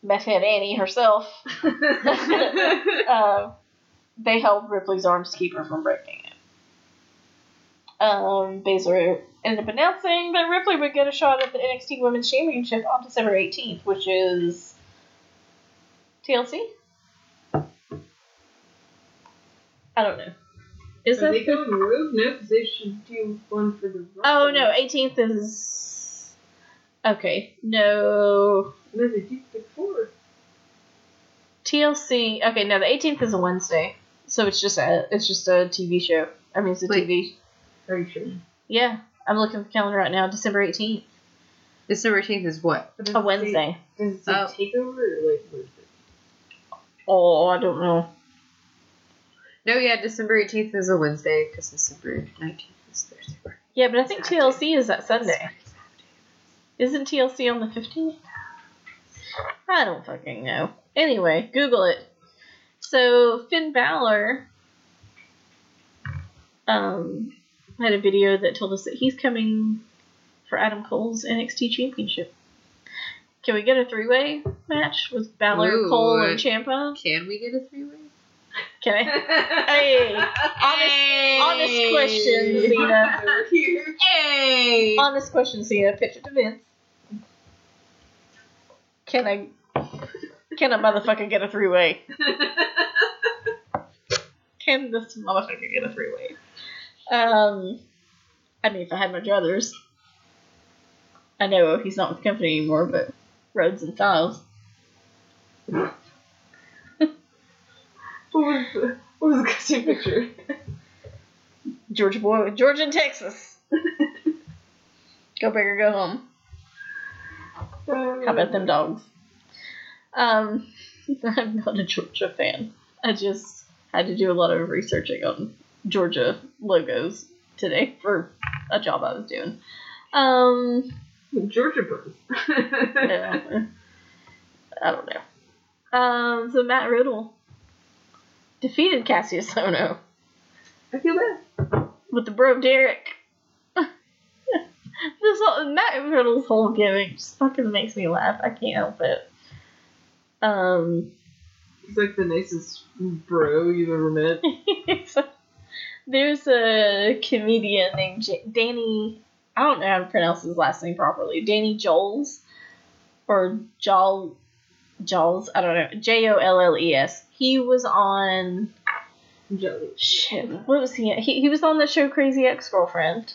meth head Annie herself, <laughs> <laughs> uh, they held Ripley's arms to keep her from breaking. Um, Baszler ended up announcing that Ripley would get a shot at the NXT Women's Championship on December 18th, which is TLC? I don't know. Is Are that they the- going rogue? No, because they should do one for the. Oh no, 18th is. Okay, no. No, they did before. TLC. Okay, no, the 18th is a Wednesday, so it's just a it's just a TV show. I mean, it's a Wait. TV. Are you sure? Yeah, I'm looking at the calendar right now. December 18th, December 18th is what? But does a it say- Wednesday. Does it say Oh. takeover or like what is it? Oh, I don't know. No, yeah, December 18th is a Wednesday because December 19th is Thursday. Yeah, but I think Saturday. TLC is that Sunday. Isn't TLC on the 15th? I don't fucking know. Anyway, Google it. So Finn Balor um, had a video that told us that he's coming for Adam Cole's NXT Championship. Can we get a three-way match with Balor, Ooh. Cole, and Ciampa? Can we get a three way? Can I? <laughs> Hey, honest, honest question, Cena. Hey! Honest question, Cena. <laughs> Pitch it to Vince. Can I? Can a motherfucker get a three way? <laughs> Can this motherfucker get a three way? Um, I mean, if I had my druthers, I know he's not with the company anymore, but Rhodes and Styles. What was the, what was the costume picture? Georgia boy, Georgia and Texas. go big or go home. How about them dogs? Um, <laughs> I'm not a Georgia fan. I just had to do a lot of researching on Georgia logos today for a job I was doing. Um, Georgia Bros. <laughs> yeah. I don't know. Um, so Matt Riddle defeated Kassius Ohno I feel bad. with the bro Derek. <laughs> this whole, Matt Riddle's whole gimmick just fucking makes me laugh. I can't help it. Um, He's like the nicest bro you've ever met. <laughs> there's a comedian named J- Danny. I don't know how to pronounce his last name properly. Danny Jolles or Jol Jolles. I don't know. J O L L E S. He was on shit. What was he? He he was on the show Crazy Ex Girlfriend.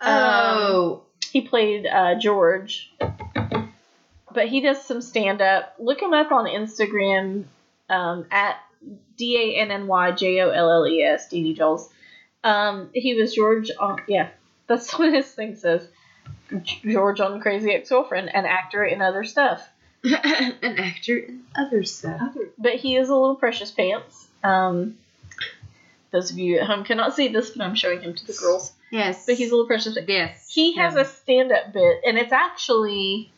Oh, He played uh, George, but he does some stand up. Look him up on Instagram um, at D A N N Y J O L L E S, Danny Jolles. Um, he was George on, yeah, that's <laughs> what his thing says. George on Crazy Ex Girlfriend, an actor in other stuff. <laughs> an actor and other stuff. But he is a little precious pants. Um, those of you at home cannot see this, but I'm showing him to the girls. Yes. But he's a little precious. Yes. He has a stand up bit, and it's actually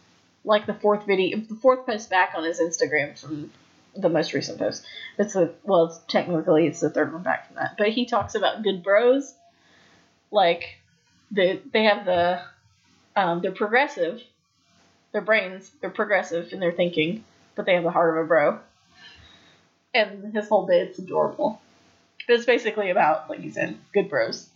like the fourth video, the fourth post back on his Instagram from the most recent post. It's a well, it's technically it's the third one back from that. But he talks about good bros, like they they have the um, they're progressive, their brains they're progressive in their thinking, but they have the heart of a bro. And his whole bit's adorable. But it's basically about, like you said, good bros.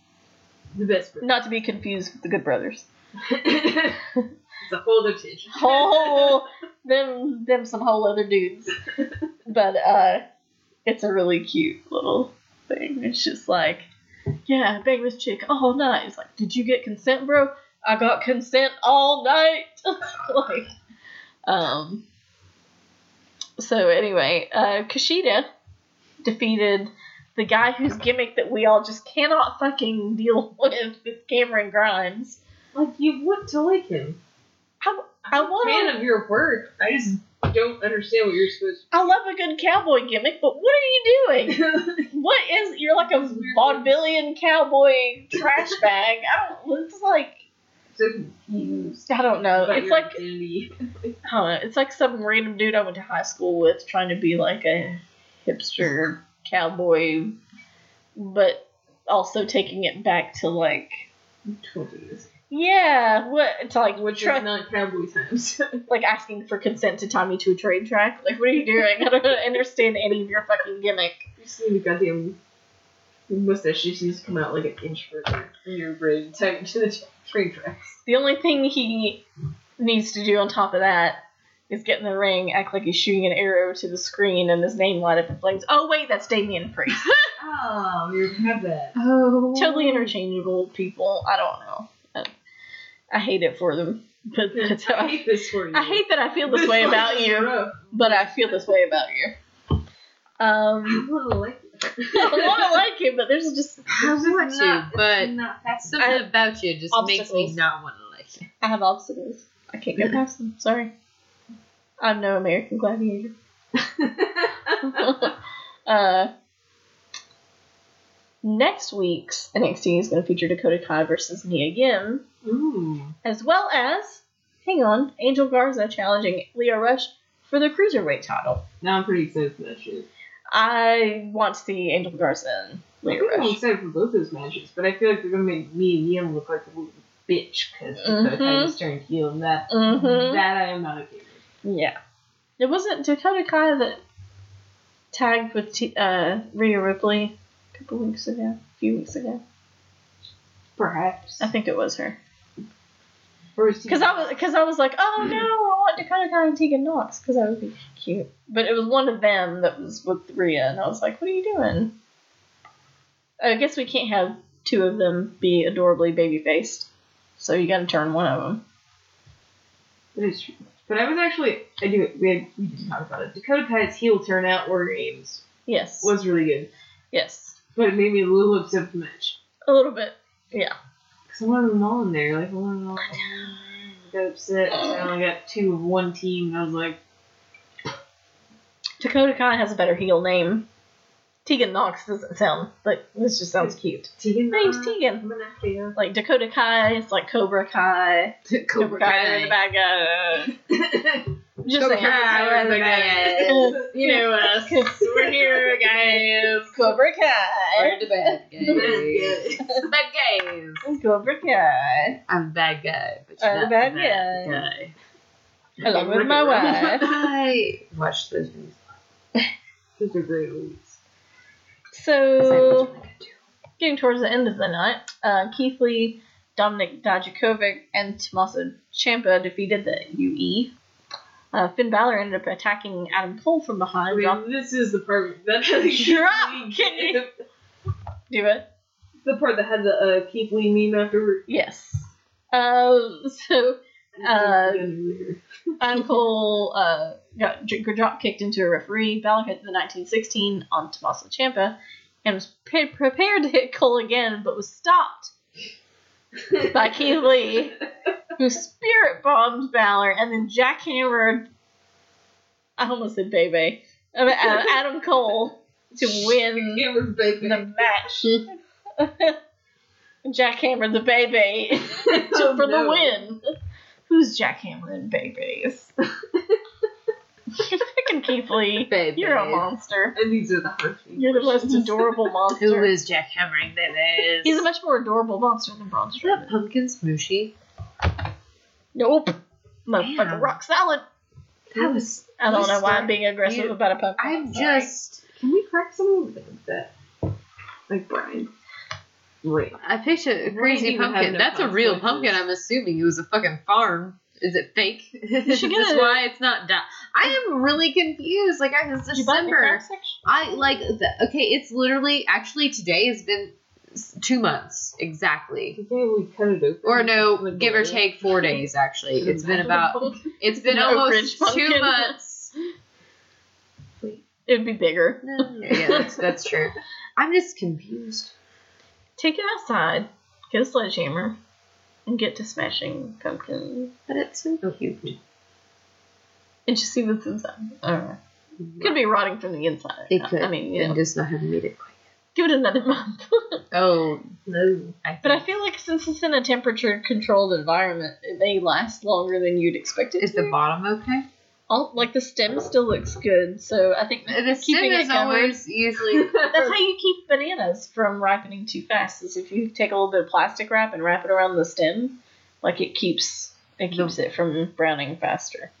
The best. Not to be confused with the Good Brothers. <laughs> a whole other <laughs> whole them them some whole other dudes. But uh it's a really cute little thing. It's just like, yeah, I banged this chick all night. It's like, did you get consent, bro? I got consent all night. <laughs> like, um. So anyway, uh, Kushida defeated the guy whose gimmick that we all just cannot fucking deal <laughs> with, with Cameron Grimes. Like you want to like him. I, I want fan of your work. I just don't understand what you're supposed I love a good cowboy gimmick, but what are you doing? <laughs> What is you're like a vaudevillian cowboy trash bag? I don't. It's like so confused. I don't know. It's like identity. I don't know. It's like some random dude I went to high school with trying to be like a hipster cowboy, but also taking it back to like twenties, yeah, what it's like which try- is not cowboy times. <laughs> like asking for consent to tie me to a train track. Like, what are you doing? I don't understand any of your fucking gimmick. you just need a goddamn mustache. Just needs to come out like an inch further from your braid, tied to the train tracks. The only thing he needs to do on top of that is get in the ring, act like he's shooting an arrow to the screen, and his name light up in flames. Oh wait, that's Damien Priest. <laughs> Oh, you have that. Oh. totally interchangeable people. I don't know. I, hate it for them, <laughs> but that's how I hate this for you. I hate that I feel this This way about you, rough. but I feel this way about you. Um, I want to like it. <laughs> I want to like you, but there's just I want but not something I- about you just makes me not want to like you. I have obstacles. I can't get past them. Sorry. I'm no American Gladiator. <laughs> uh, next week's NXT is going to feature Dakota Kai versus Mia Yim, Ooh. as well as, hang on, Angel Garza challenging Lio Rush for the Cruiserweight title. Now I'm pretty excited for that shit. I want to see Angel Garza and I Leo think I'm excited for both those matches, but I feel like they're gonna make me and Yim look like a little bitch because Mhm. Dakota just turned heel, and that Mm-hmm. that I am not okay with. Yeah. It wasn't Dakota Kai that tagged with T- uh, Rhea Ripley couple weeks ago, a few weeks ago. Perhaps. I think it was her. Or is he- Because I was, because I was like, oh hmm. no, I want Dakota Kai and Tegan Knox because that would be cute. But it was one of them that was with Rhea, and I was like, what are you doing? I guess we can't have two of them be adorably baby faced, so you got to turn one of them. That is true. But I was actually I do we had, we didn't talk about it. Dakota Kai's heel turn out War Games Yes. was really good, yes. But it made me a little upset with match. A little bit. Yeah. Cause I wanted them all in there, like I wanted them all. I Got upset. I only got two of one team. And I was like, Dakota Kai has a better heel name. Tegan Knox doesn't sound like this just sounds cute. Tegan. Name's Tegan. I'm an. Like Dakota Kai, it's like Cobra Kai. <laughs> Cobra Kai, they're the bad uh, guy. <laughs> Just Cobra saying. We're the guys. You know us. <laughs> We're here, guys. Cobra We're Kai. <laughs> the bad guys. <laughs> bad guys. Cobra Kai. I'm a bad guy, but you're I'm not a bad guy. guy. Along with my wife. I watched those movies. Those are great movies. So, getting towards the end of the night, uh, Keith Lee, Dominic Dijakovic, and Tommaso Ciampa defeated the UE. Uh, Finn Balor ended up attacking Adam Cole from I behind. mean, drop- this is the part that <laughs> Drop kick. <laughs> Do it. the part that had the uh, Keith Lee meme afterward. Yes. Uh, so <laughs> Uh, Adam Cole uh, got dr- drop kicked into a referee. Balor hit the 1916 on Tommaso Ciampa and was pre- prepared to hit Cole again, but was stopped by Keith Lee, who spirit bombed Balor and then jackhammered. I almost said Bebe. Uh, uh, Adam Cole to win Hammer baby. the match. <laughs> jackhammered the baby <laughs> to, for the win. Who's jackhammering babies? <laughs> Freaking Keith Lee. Baby. You're a monster. And these are the hard. You're the most adorable monster. Who is jackhammering babies? He's a much more adorable monster than Braun Is that pumpkin smooshy? Nope. Motherfucker Damn. rock salad. That was. I don't know why I'm being aggressive you- about a pumpkin. I'm Sorry. just. Can we crack someone with that? Like Brian. Wait. I picked a crazy pumpkin. no That's a real consequences. pumpkin. I'm assuming it was a fucking farm. Is it fake? <laughs> Is this get why it's not done? I am really confused. Like, I it's Did you buy the December. I like. The, okay, it's literally actually today has been s- two months exactly. We cut it open. Or no, give or take four days. Actually, it's been about. It's been No almost two months. It'd be bigger. <laughs> yeah, that's, that's true. I'm just confused. Take it outside, get a sledgehammer, and get to smashing pumpkin. But it's so cute. and just see what's inside. I. Mm-hmm. Could be rotting from the inside. It could. I mean, you and know, just not having made it quite. Give it another month. <laughs> Oh no! I but I feel like since it's in a temperature controlled environment, it may last longer than you'd expect it is to. the bottom okay? All, like the stem still looks good, so I think The keeping stem it is covered- always usually. <laughs> That's how you keep bananas from ripening too fast. Is if you take a little bit of plastic wrap and wrap it around the stem, like it keeps it keeps it from browning faster.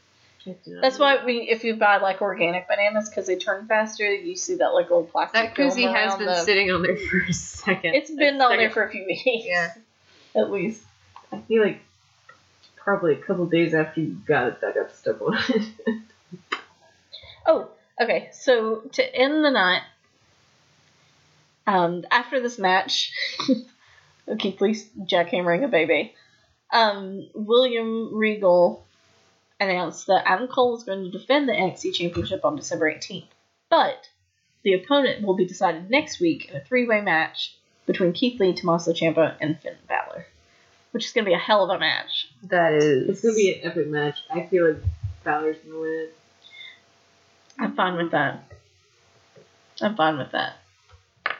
That's why we, if you buy like organic bananas, because they turn faster, you see that like little plastic. that koozie has been the- sitting on there for a second. It's been A on there for a few weeks. Yeah. <laughs> at least. I feel like probably a couple days after you got it, that got stuck on it. <laughs> Oh, okay. So to end the night, um, after this match, <laughs> okay, please jackhammering a baby. Um, William Regal announced that Adam Cole is going to defend the NXT Championship on December 18th, but the opponent will be decided next week in a three-way match between Keith Lee, Tommaso Ciampa, and Finn Balor, which is going to be a hell of a match. That is. It's gonna be an epic match. I feel like Balor's gonna win it. I'm fine with that. I'm fine with that.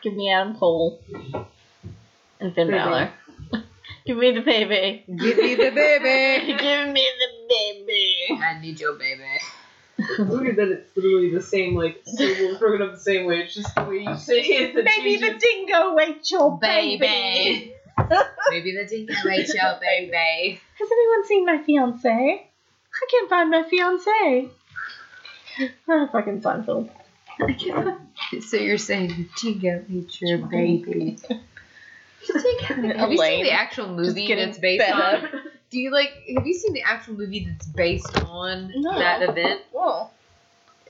Give me Adam Cole and Finn Baby. Balor. Give me the baby. Give me the baby. <laughs> Give me the baby. I need your baby. Weird that it's literally the same, like, syllables <laughs> broken up the same way. It's just the way you say it. that Baby, the dingo ate your baby. Baby. <laughs> Maybe the dingo ate your baby. Has anyone seen my fiance? I can't find my fiance. Ah, fucking Seinfeld. So you're saying the dingo ate your baby? <laughs> Have you seen the actual movie that's based fed on? Do you like? Have you seen the actual movie that's based on No. that event? Oh.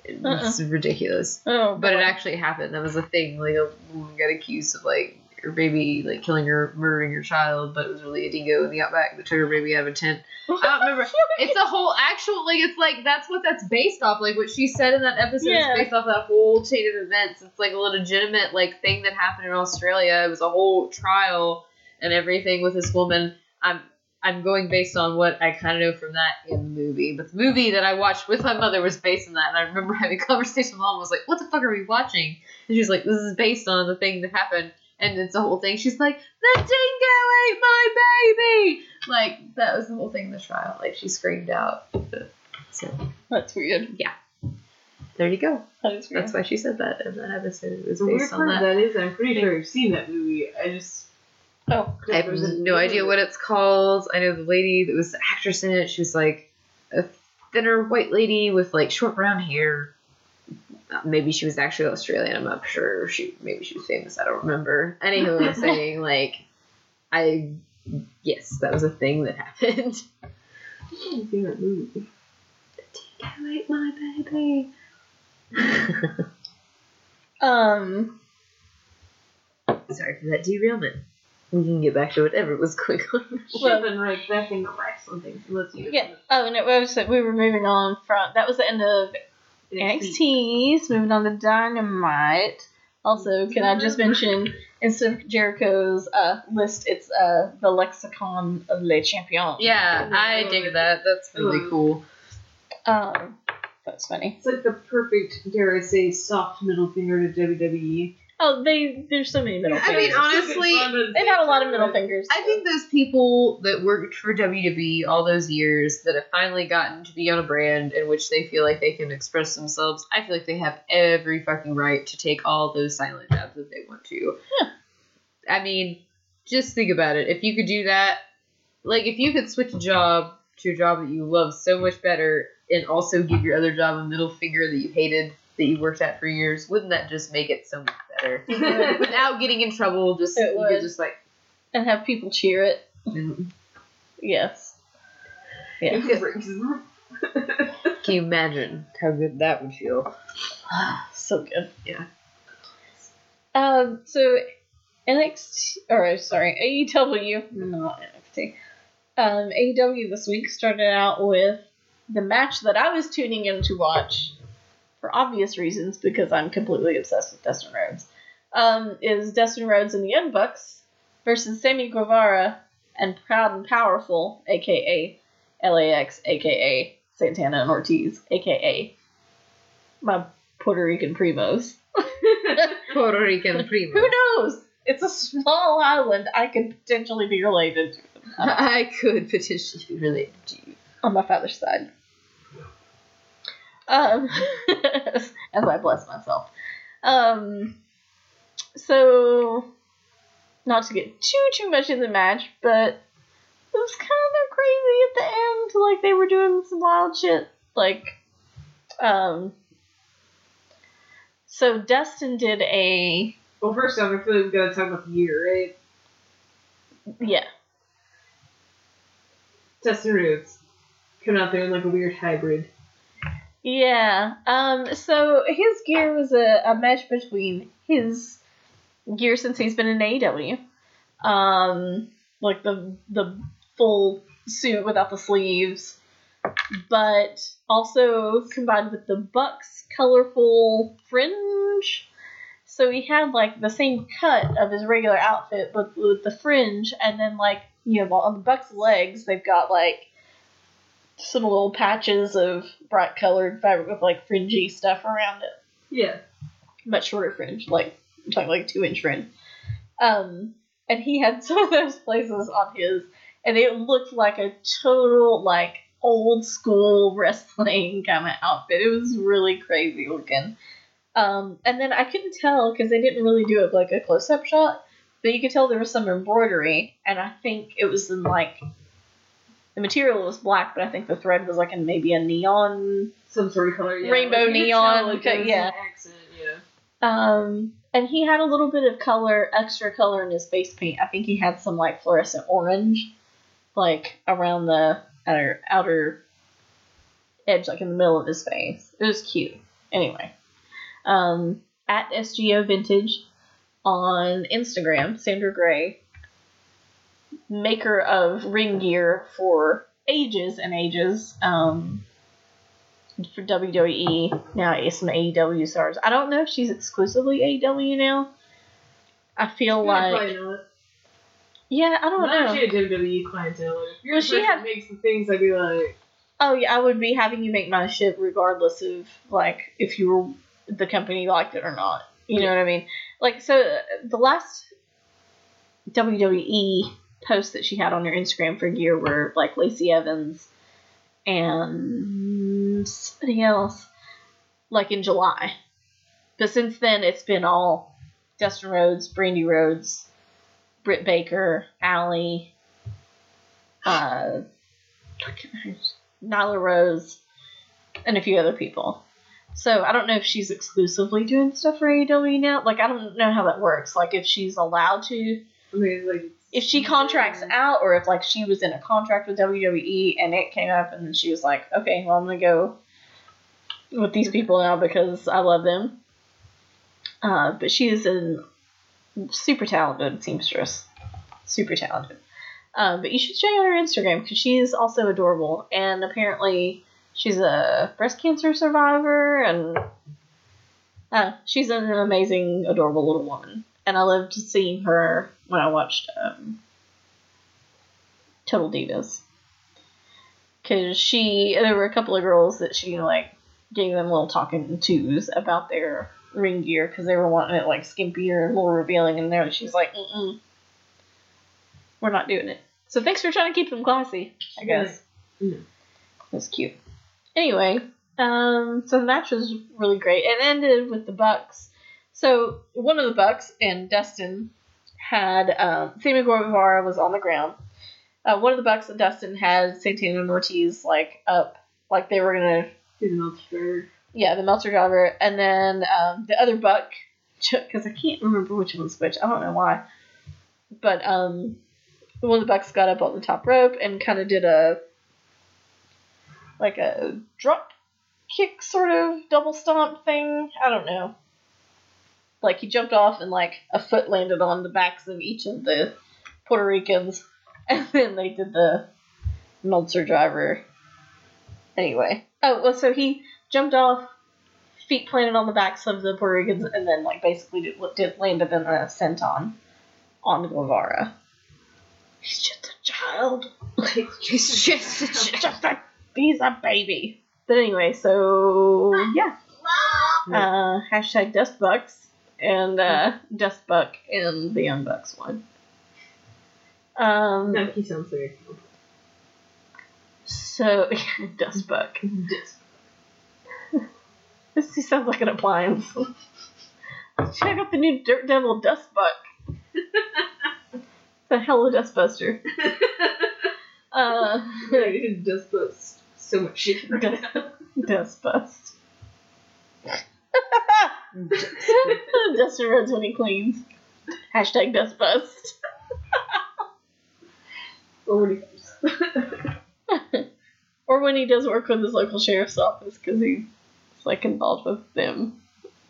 It's ridiculous. Oh, But it actually happened. That was a thing. Like a woman got accused of like her baby, like killing her, murdering her child, but it was really a dingo in the outback that took her baby out of a tent. <laughs> I don't remember. It's a whole actual like it's like that's what that's based off. Like what she said in that episode Yeah. is based off that whole chain of events. It's like a legitimate like thing that happened in Australia. It was a whole trial and everything with this woman. I'm I'm going based on what I kind of know from that in the movie. But the movie that I watched with my mother was based on that, and I remember <laughs> having a conversation with mom. I was like, "What the fuck are we watching?" And she was like, "This is based on the thing that happened." And it's a whole thing. She's like, "The dingo ate my baby!" Like that was the whole thing in the trial. Like she screamed out. So That's weird. Yeah. There you go. That is weird. That's why she said that in that episode. It was The weird based on part that. that is, I'm pretty sure I've seen that movie. I just. Oh. I have no idea what it's called. I know the lady that was the actress in it. She was like a thinner white lady with like short brown hair. Uh, Maybe she was actually Australian. I'm not sure. She maybe she was famous. I don't remember. Anywho, I'm <laughs> saying like, I yes, that was a thing that happened. I haven't seen that movie. Can't wait, my baby. Um. Sorry for that derailment. We can get back to whatever was going on. Well- Shipping right back into wrestling things. Let's hear Yeah. Oh no. I was, we were moving on from. That was the end of NXT's. Moving on to Dynamite. Also, can I just mention instead of Jericho's uh, list, it's uh, the Lexicon of Les Champions. Yeah, I dig that. That's really cool. Um, that's funny. It's like the perfect, dare I say, soft middle finger to WWE. Oh, they there's so many middle fingers. I fingers. mean, honestly, <laughs> They've had a lot of middle fingers. I think those people that worked for WWE all those years that have finally gotten to be on a brand in which they feel like they can express themselves, I feel like they have every fucking right to take all those silent jobs if they want to. Yeah. I mean, just think about it. If you could do that, like if you could switch a job to a job that you love so much better and also give your other job a middle finger that you hated that you worked at for years, wouldn't that just make it so much better? <laughs> Without getting in trouble, just It you would. could just like and have people cheer it. Yes. Yeah. <laughs> Can you imagine how good that would feel? <sighs> so good. Yeah. Um. So NXT, or sorry, AEW, not NXT. Um, AEW this week started out with the match that I was tuning in to watch for obvious reasons because I'm completely obsessed with Dustin Rhodes. Um, is Dustin Rhodes in the Young Bucks versus Sammy Guevara and Proud and Powerful, aka LAX, aka Santana and Ortiz, aka my Puerto Rican primos. <laughs> <laughs> Puerto Rican primo. Who knows? It's a small island. I could potentially be related to them <laughs> I could potentially be related to you. on my father's side. Um, as I bless myself. Um, so, not to get too too much in the match, but it was kind of crazy at the end. Like they were doing some wild shit. Like, um, so Dustin did a Well, first off, I feel like we gotta talk about the year, right? yeah Dustin Rhodes coming out there in like a weird hybrid. Yeah. Um. So his gear was a, a mesh between his gear since he's been in AEW, um, like the the full suit without the sleeves, but also combined with the Bucks colorful fringe. So he had like the same cut of his regular outfit, but with the fringe, and then like you know on the Bucks' legs they've got like some little patches of bright colored fabric with like fringy stuff around it. Yeah. Much shorter fringe, like I'm talking like two inch fringe. Um, and he had <laughs> some of those places on his, and it looked like a total like old school wrestling kind of outfit. It was really crazy looking. Um, and then I couldn't tell because they didn't really do it like a close up shot, but you could tell there was some embroidery, and I think it was in like the material was black, but I think the thread was like in maybe a neon. Some sort of color. Yeah. Rainbow could neon, like, yeah. accent, yeah. Um, and he had a little bit of color, extra color in his face paint. I think he had some like fluorescent orange, like around the outer outer edge, like in the middle of his face. It was cute. Anyway, um, at SGO Vintage on Instagram, Sandra Gray, maker of ring gear for ages and ages. Um, for WWE now, it's some AEW stars. I don't know if she's exclusively AEW now. I feel Yeah, like probably not. yeah, I don't Not know. she had WWE clientele. If you're she person had- makes the things, I'd be like, Oh yeah, I would be having you make my shit regardless of like if you were the company liked it or not. You know what I mean? Like so, the last WWE post that she had on her Instagram for gear were like Lacey Evans and somebody else, like in July. But since then, it's been all Dustin Rhodes, Brandi Rhodes, Britt Baker, Allie, uh, Nyla Rose, and a few other people. So I don't know if she's exclusively doing stuff for AEW now. Like I don't know how that works. Like if she's allowed to, I mean, like, if she contracts out, or if like she was in a contract with WWE and it came up and then she was like, okay, well I'm gonna go with these people now because I love them. Uh, but she is a super talented seamstress, super talented. Um, but you should check out her Instagram because she is also adorable, and apparently she's a breast cancer survivor, and uh, she's an amazing, adorable little woman. And I loved seeing her when I watched um, Total Divas, because she there were a couple of girls that she like gave them little talking twos about their ring gear because they were wanting it like skimpier and more revealing, and there she's like, mm we're not doing it. So thanks for trying to keep them classy, I guess. Yeah. That's cute. Anyway, um, so the match was really great. It ended with the Bucks. So one of the Bucks and Dustin had um, Sammy Guevara was on the ground. Uh, one of the Bucks and Dustin had Santana and Ortiz like up, like they were gonna do the Meltzer. yeah, the Meltzer driver, and then um, the other buck, because I can't remember which one's which. I don't know why, but um, one of the bucks got up on the top rope and kind of did a like a drop kick sort of double stomp thing. I don't know. Like he jumped off and like a foot landed on the backs of each of the Puerto Ricans, <laughs> and then they did the Meltzer driver. Anyway, oh well, so he jumped off, feet planted on the backs of the Puerto Ricans, and then like basically did, did landed in a senton on Guevara. He's just a child. <laughs> He's just a child. just a He's a baby. But anyway, so yeah. <laughs> Uh, hashtag Dustbucks and uh, Dustbuck and the Young Bucks won. Um, No, he sounds very cool. so <laughs> Dustbuck. <laughs> This he sounds like an appliance. Check out the new Dirt Devil Dustbuck. it's <laughs> a hell of a dustbuster. Uh, Yeah, he did just bust so much shit. dust, dustbust. Mm-hmm. <laughs> Dustin Rhodes when he cleans. Hashtag dustbust. or when he comes. or when he does work with his local sheriff's office because he's like involved with them.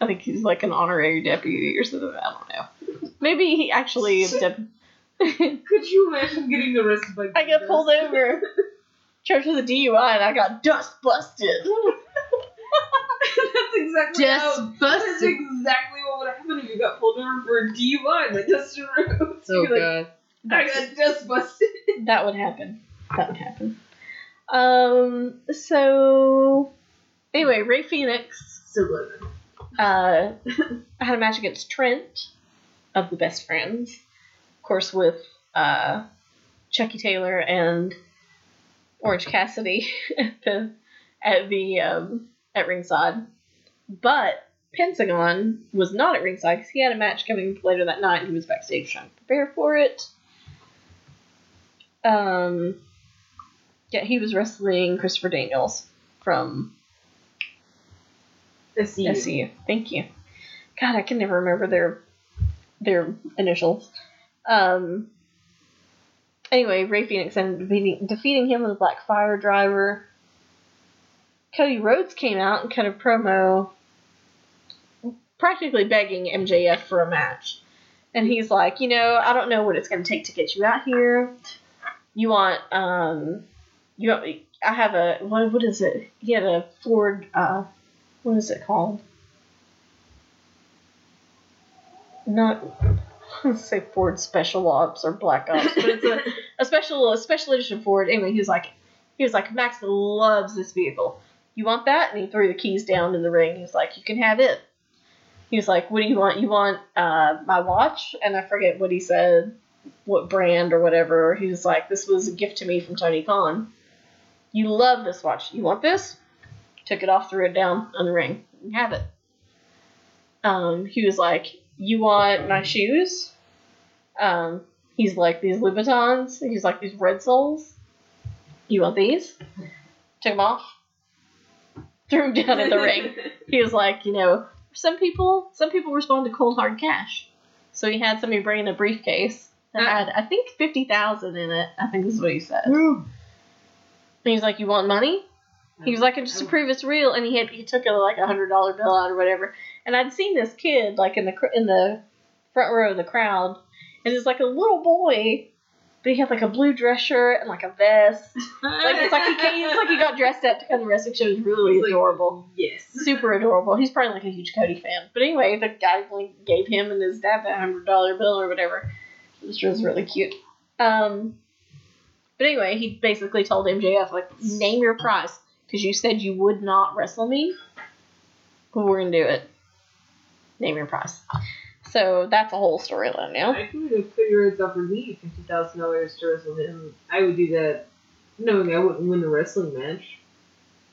I think he's like an honorary deputy or something. I don't know. Maybe he actually is dep- <laughs> Could you imagine getting arrested by I got pulled over, <laughs> charged with a DUI, and I got dust busted. Exactly. Just That's exactly what would happen if you got pulled over for a DUI by Dustin Rhodes. Oh be like, god. I got dust busted. <laughs> That would happen. That would happen. Um. So, anyway, Rey Fenix So good. uh, <laughs> had a match against Trent of the Best Friends, of course, with uh, Chucky Taylor and Orange Cassidy <laughs> at the at the um, at ringside. But Pentagon was not at ringside because he had a match coming up later that night. He was backstage trying to prepare for it. Um, yeah, he was wrestling Christopher Daniels from see. SCU. Thank you. God, I can never remember their their initials. Um. Anyway, Rey Fenix ended up defeating, defeating him with a Black Fire Driver. Cody Rhodes came out and cut a promo, practically begging MJF for a match, and he's like, you know, I don't know what it's going to take to get you out here. You want, um, you want, I have a what? What is it? He had a Ford. Uh, what is it called? Not <laughs> say Ford Special Ops or Black Ops, but it's a, <laughs> a special a special edition Ford. Anyway, he was like he was like Max loves this vehicle. You want that? And he threw the keys down in the ring. He was like, you can have it. He was like, what do you want? You want uh, my watch? And I forget what he said, what brand or whatever. He was like, this was a gift to me from Tony Khan. You love this watch. You want this? Took it off, threw it down on the ring. You have it. Um, he was like, you want my shoes? Um, he's like, these Louboutins. He's like, these Red Soles. You want these? Took them off. Threw them down in the ring. <laughs> He was like, you know, some people, some people respond to cold hard cash. So he had somebody bring in a briefcase that uh, had, I think, fifty thousand in it. I think this is what he said. And he's like, "You want money?" He was like, "Just to prove it's real." And he had he took a like a hundred dollar bill out or whatever. And I'd seen this kid like in the cr- in the front row of the crowd, and it's like a little boy, but he had like a blue dress shirt and like a vest. Like it's like he came, it's like he got dressed up to come to the wrestling show. It was really like, adorable Yes. super adorable. He's probably like a huge Cody fan. But anyway, the guy like, gave him and his dad that hundred dollar bill or whatever, which was just really cute. Um, but anyway, he basically told MJF like, name your price because you said you would not wrestle me, but we're gonna do it. Name your price. So that's a whole storyline now. I could have figured it's offered me fifty thousand dollars to wrestle him. I would do that, knowing I wouldn't win the wrestling match.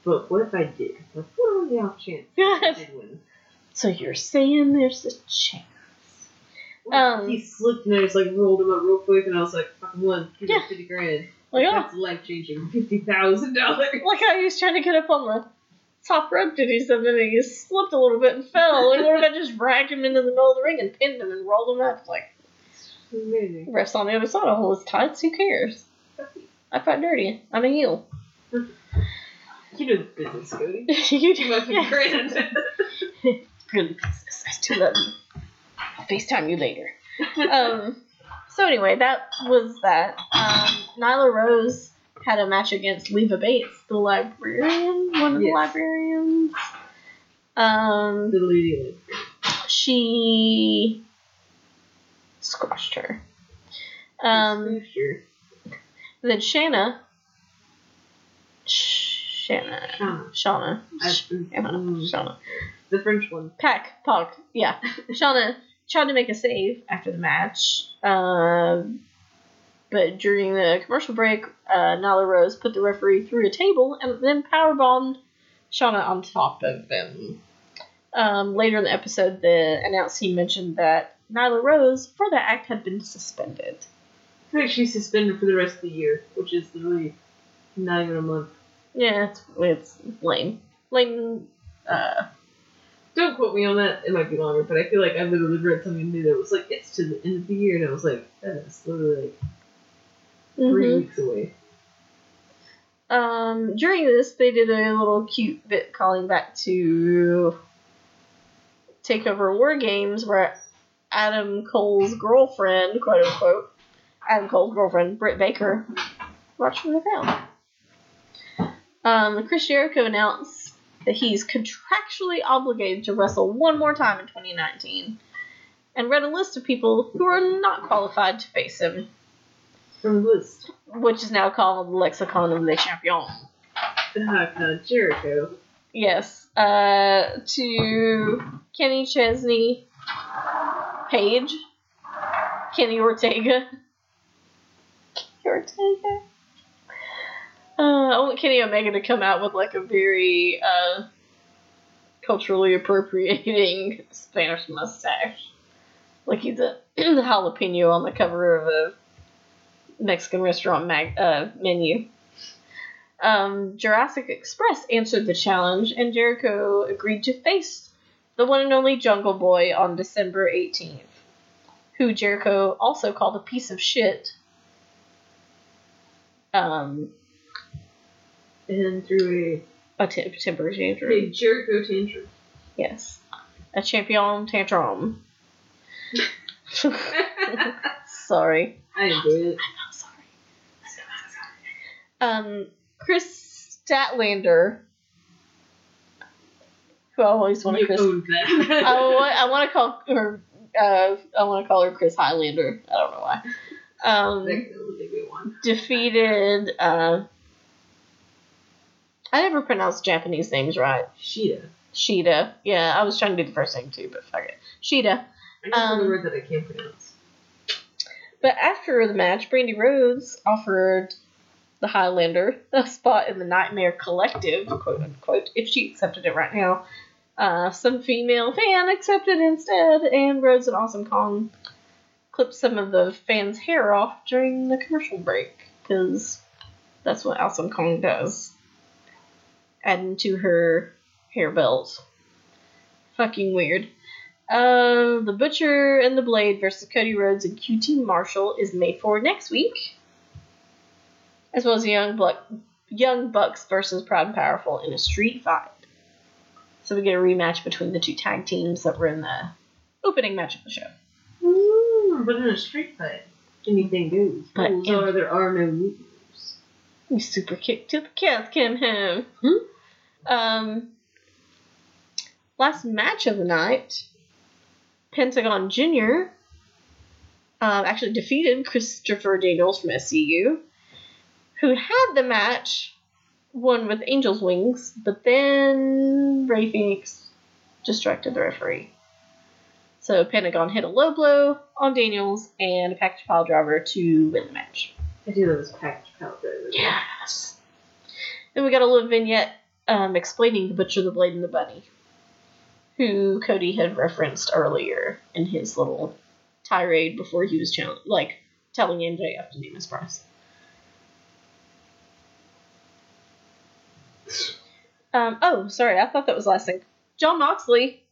But what if I did? Like, what on the off chance <laughs> I did win? So you're saying there's a chance? Um, he slipped and I just like rolled him up real quick, and I was like, "Fucking one, give me Yeah. fifty grand." Like, oh, That's life changing. Fifty thousand dollars. like how he was trying to get up on the top rope to do something and he slipped a little bit and fell. And what if I just dragged him into the middle of the ring and pinned him and rolled him up? Like, Amazing. refs on the other side will hold his tights. Who cares? I fight dirty. I'm a heel. You know the business, Cody. <laughs> you do. Fucking Yeah. grand. <laughs> Good business. I still love you. I'll FaceTime you later. Um, so anyway, that was that. Um, Nyla Rose had a match against Leva Bates, the librarian, one of the librarians. Um, the lady. she squashed her. Um, sure. then Shanna, sh- Shanna. Shauna. Shauna. I- Shauna. Shauna. The French one. Pack, Pog, yeah. <laughs> Shauna tried to make a save after the match, um, but during the commercial break, uh, Nyla Rose put the referee through a table and then powerbombed Shauna on top of them. Um, later in the episode, the announcee mentioned that Nyla Rose, for that act, had been suspended. I like she's suspended for the rest of the year, which is really not even a month. Yeah, it's, it's lame. Lame, uh, Don't quote me on that. It might be longer, but I feel like I literally read something new that was like, it's to the end of the year, and I was like, that is literally like 3 mhm. weeks away. Um, during this, they did a little cute bit calling back to Takeover War Games, where Adam Cole's girlfriend, quote unquote, Adam Cole's girlfriend, Britt Baker, watched from the ground. Um, Chris Jericho announced that he's contractually obligated to wrestle one more time in 2019, and read a list of people who are not qualified to face him, From list. which is now called Lexicon of the Champions. Uh, Jericho. Yes. Uh, to Kenny Chesney, Page, Kenny Ortega. Kenny Ortega. Uh, I want Kenny Omega to come out with like a very uh, culturally appropriating <laughs> Spanish mustache, like he's a <clears throat> jalapeno on the cover of a Mexican restaurant mag- uh, menu. Um, Jurassic Express answered the challenge, and Jericho agreed to face the one and only Jungle Boy on December 18th, who Jericho also called a piece of shit. Um, And through a t- temper tantrum. a Jericho tantrum. Yes. A champion tantrum. <laughs> <laughs> Sorry. I enjoyed it. Um, Kris Statlander, who <laughs> I always want to Chris. I want, I want to call her. Uh, I want to call her Chris Highlander. I don't know why. Um, that was a good one. defeated. Uh, I never pronounce Japanese names right. Sheeta. Sheeta. Yeah, I was trying to do the first name too, but fuck it. Sheeta. I just Um, um, the word that I can't pronounce. But after the match, Brandi Rhodes offered the Highlander <laughs> a spot in the Nightmare Collective, quote unquote, if she accepted it right now. Uh, some female fan accepted instead, and Rhodes and Awesome Kong clipped some of the fans' hair off during the commercial break, because that's what Awesome Kong does. Adding to her hair belt. Fucking weird. Uh, the Butcher and the Blade versus Cody Rhodes and QT Marshall is made for next week, as well as Young Buck, Young Bucks versus Proud and Powerful in a street fight. So we get a rematch between the two tag teams that were in the opening match of the show. Ooh, but in a street fight, anything goes. But Rules are there are no rules. We super kick to the cat came home. Um, last match of the night, Pentagon Jr. Um, actually defeated Christopher Daniels from SCU, who had the match, won with Angel's Wings, but then Rey Fenix distracted the referee. So Pentagon hit a low blow on Daniels and a package pile driver to win the match. I do love this package palette driver. Yes. Then we got a little vignette um, explaining the Butcher, the Blade, and the Bunny, who Cody had referenced earlier in his little tirade before he was challenge- like telling MJF to name his price. Um, oh, sorry, I thought that was last thing. Jon Moxley,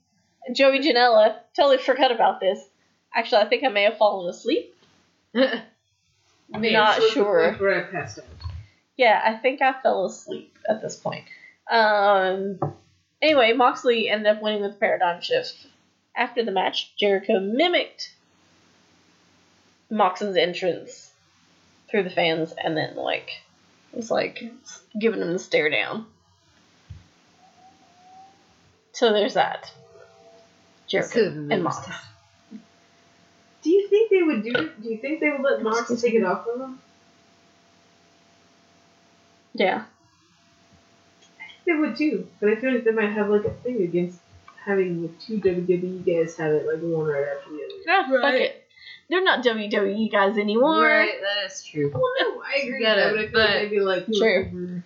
Joey Janela, totally forgot about this. Actually, I think I may have fallen asleep. <laughs> Not so it's the sure. Where I passed out. Yeah, I think I fell asleep at this point. Um. Anyway, Moxley ended up winning with the paradigm shift. After the match, Jericho mimicked Moxon's entrance through the fans, and then like was like giving him the stare down. So there's that. Jericho and Mox. Do you think they would do it? Do you think they would let Mox Excuse take it off of them? Yeah. I think they would too, but I feel like they might have like a thing against having the two WWE guys have it like one right after the other. Ah, fuck Right. it. They're not WWE guys anymore. Right, that is true. Well, no, I agree. Get with that, it, but I feel but- like they'd be like Sure. whoever-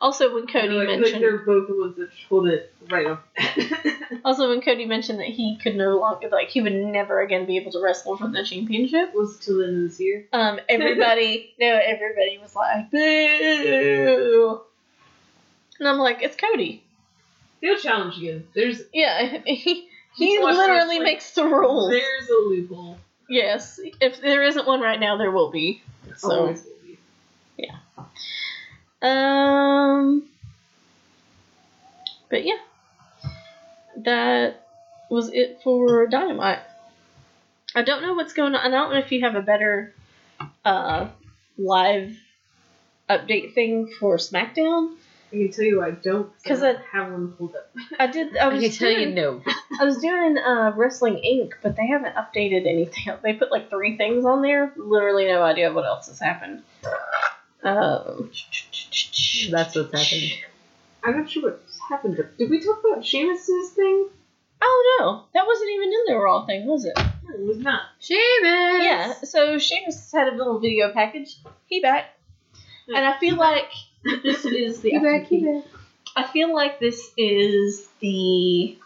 Also, when Cody like, like mentioned, they're both the ones that hold it right up. <laughs> also when Cody mentioned that he could no longer, like, he would never again be able to wrestle for the championship. was till the end of this year. Um, everybody, <laughs> no, everybody was like, boo. And I'm like, it's Cody. He'll challenge again. There's Yeah, <laughs> he he literally wrestling. makes the rules. there's a loophole. Yes, if there isn't one right now, there will be. So, Always. Um, but yeah, that was it for Dynamite. I don't know what's going on. I don't know if you have a better uh live update thing for SmackDown. I can tell you I don't because I I- don't have one pulled up. I did. I I was can tell you doing- no. I was doing uh, Wrestling Inc., but they haven't updated anything. They put like three things on there. Literally no idea what else has happened. Um, That's what's happened. I'm not sure what's happened. Did we talk about Sheamus's thing? Oh no, that wasn't even in the Raw thing, was it? No, it was not. Sheamus! Yeah. So Sheamus had a little video package. He back, and I feel like this is the. He back, he back. I feel like this is the.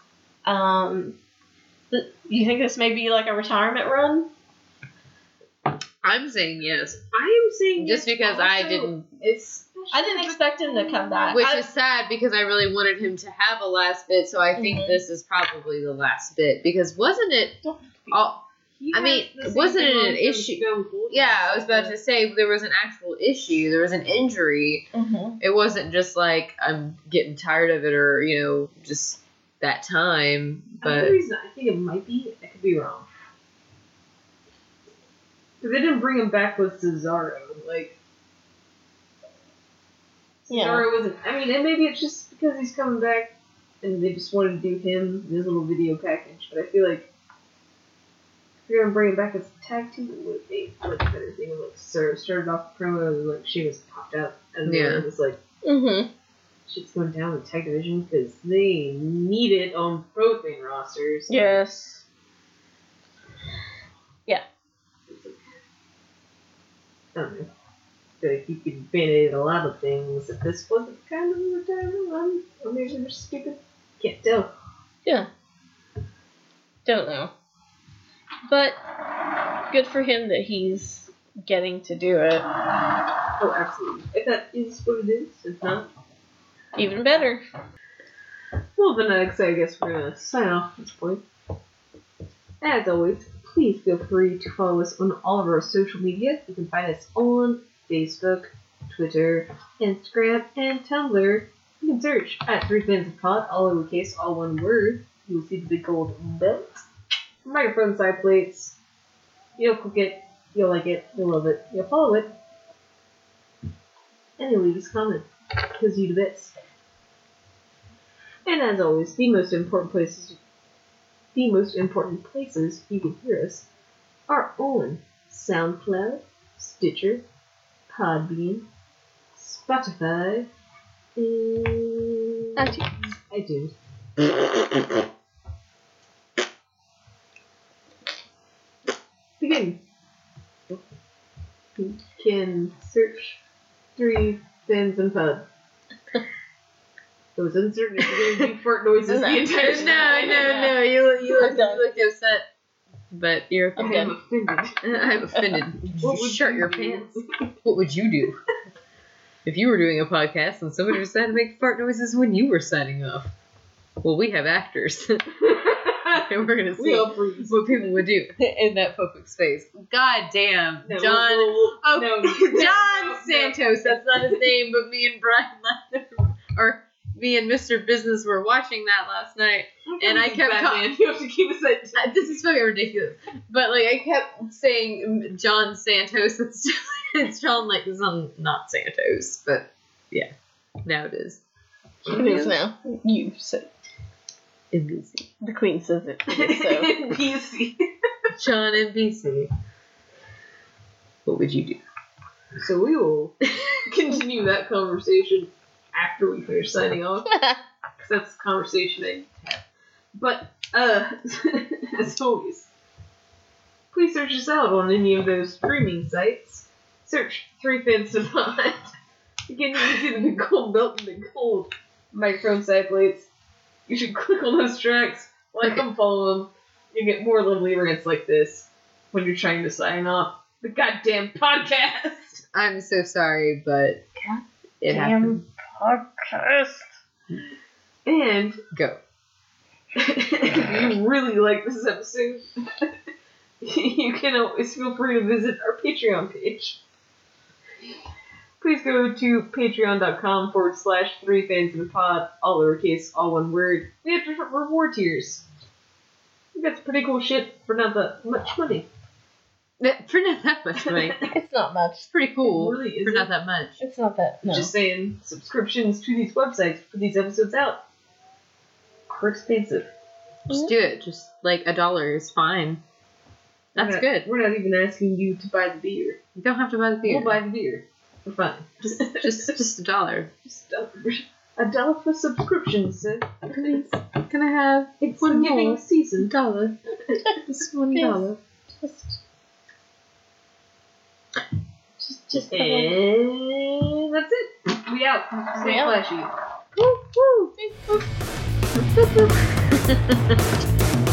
Um, the, you think this may be like a retirement run? I'm saying yes. I am saying Just yes, because I didn't, It's I didn't expect him to come back. which I- is sad because I really wanted him to have a last bit, so I think Mhm. this is probably the last bit. Because wasn't it all. I mean, wasn't it an issue? Yeah, I was about to say there was an actual issue, there was an injury. Mhm. It wasn't just like I'm getting tired of it or, you know, just that time. The But reason I think it might be, I could be wrong. Because they didn't bring him back with Cesaro. Like, Yeah. Cesaro wasn't. I mean, and maybe it's just because he's coming back and they just wanted to do him, in his little video package. But I feel like if you're going to bring him back as a tag team, it would be a better thing. Like, Cesaro started off the promo and like she was popped up, And then Yeah. it was like, mm-hmm. shit's going down in the tag division because they need it on both main rosters. Yes. I don't know. I feel like you could band-aid a lot of things if this wasn't kind of a retirement run. Oh, or maybe they're just stupid. Can't tell. Yeah. Don't know. But good for him that he's getting to do it. Oh, absolutely. If that is what it is, if not, Even better. well, then I I guess we're gonna sign off at this point. As always, please feel free to follow us on all of our social media. You can find us on Facebook, Twitter, Instagram, and Tumblr. You can search at Three Fans of Pod, all lowercase, all one word. You will see the big gold belt. Microphone side plates. You'll click it, you'll like it, you'll love it, you'll follow it. And you'll leave us a comment. Because you do best. And as always, the most important place places the most important places you can hear us are on SoundCloud, Stitcher, Podbean, Spotify, and iTunes. iTunes. Begin. You can search three fans and pod. I was uncertain if you're going to do fart noises the <laughs> entire no, time. no, no. You look, you look, you look upset. But you're I'm I am offended. <laughs> I'm offended. What would Shirt you your do? pants. <laughs> What would you do if you were doing a podcast and somebody decided to make fart noises when you were signing off? Well, we have actors, and we're gonna see all what people would do in that public space. God damn, No, John. we'll- we'll- Oh, no, no, John no, no. Santos. That's not his name, but me and Brian left, or me and Mr. Business were watching that last night. And I kept Batman. <laughs> You have to keep us This is fucking ridiculous. But like, I kept saying um, John Santos. <laughs> It's it's John like this is not Santos, but yeah, now it is. It is now. You said NBC. the queen says it. <laughs> So PC. John NBC. What would you do? So we will continue that conversation after we finish signing off. <laughs> because that's the conversation I need to have. But, uh, <laughs> as always, please search us out on any of those streaming sites. Search Three Fans to Pod. <laughs> Again, you can see the big gold belt and the gold microphone side plates. You should click on those tracks, like them, follow them. You get more lovely rants like this when you're trying to sign off the goddamn podcast. I'm so sorry, but it happened. Podcast. And Go. <laughs> if you really like this episode, <laughs> you can always feel free to visit our Patreon page. Please go to patreon.com forward slash three fans in a pod, all lowercase, all one word. We have different reward tiers. Some pretty cool shit for not that much money. That- For not that much money. <laughs> It's not much. It's pretty cool. It really for isn't. not that much. It's not that. No. Just saying, subscriptions to these websites for these episodes out are expensive. Just do it. Just like a dollar is fine. That's We're not- good. We're not even asking you to buy the beer. You don't have to buy the beer. We'll buy the beer. for fun. just, just, just a dollar. <laughs> Just a, a dollar for subscriptions, sir. Please, can I have It's One giving more. season. dollar? <laughs> Just one Just. Just. Just. come on. And that's it. We out. Stay out. flashy. Woo, woo. <laughs>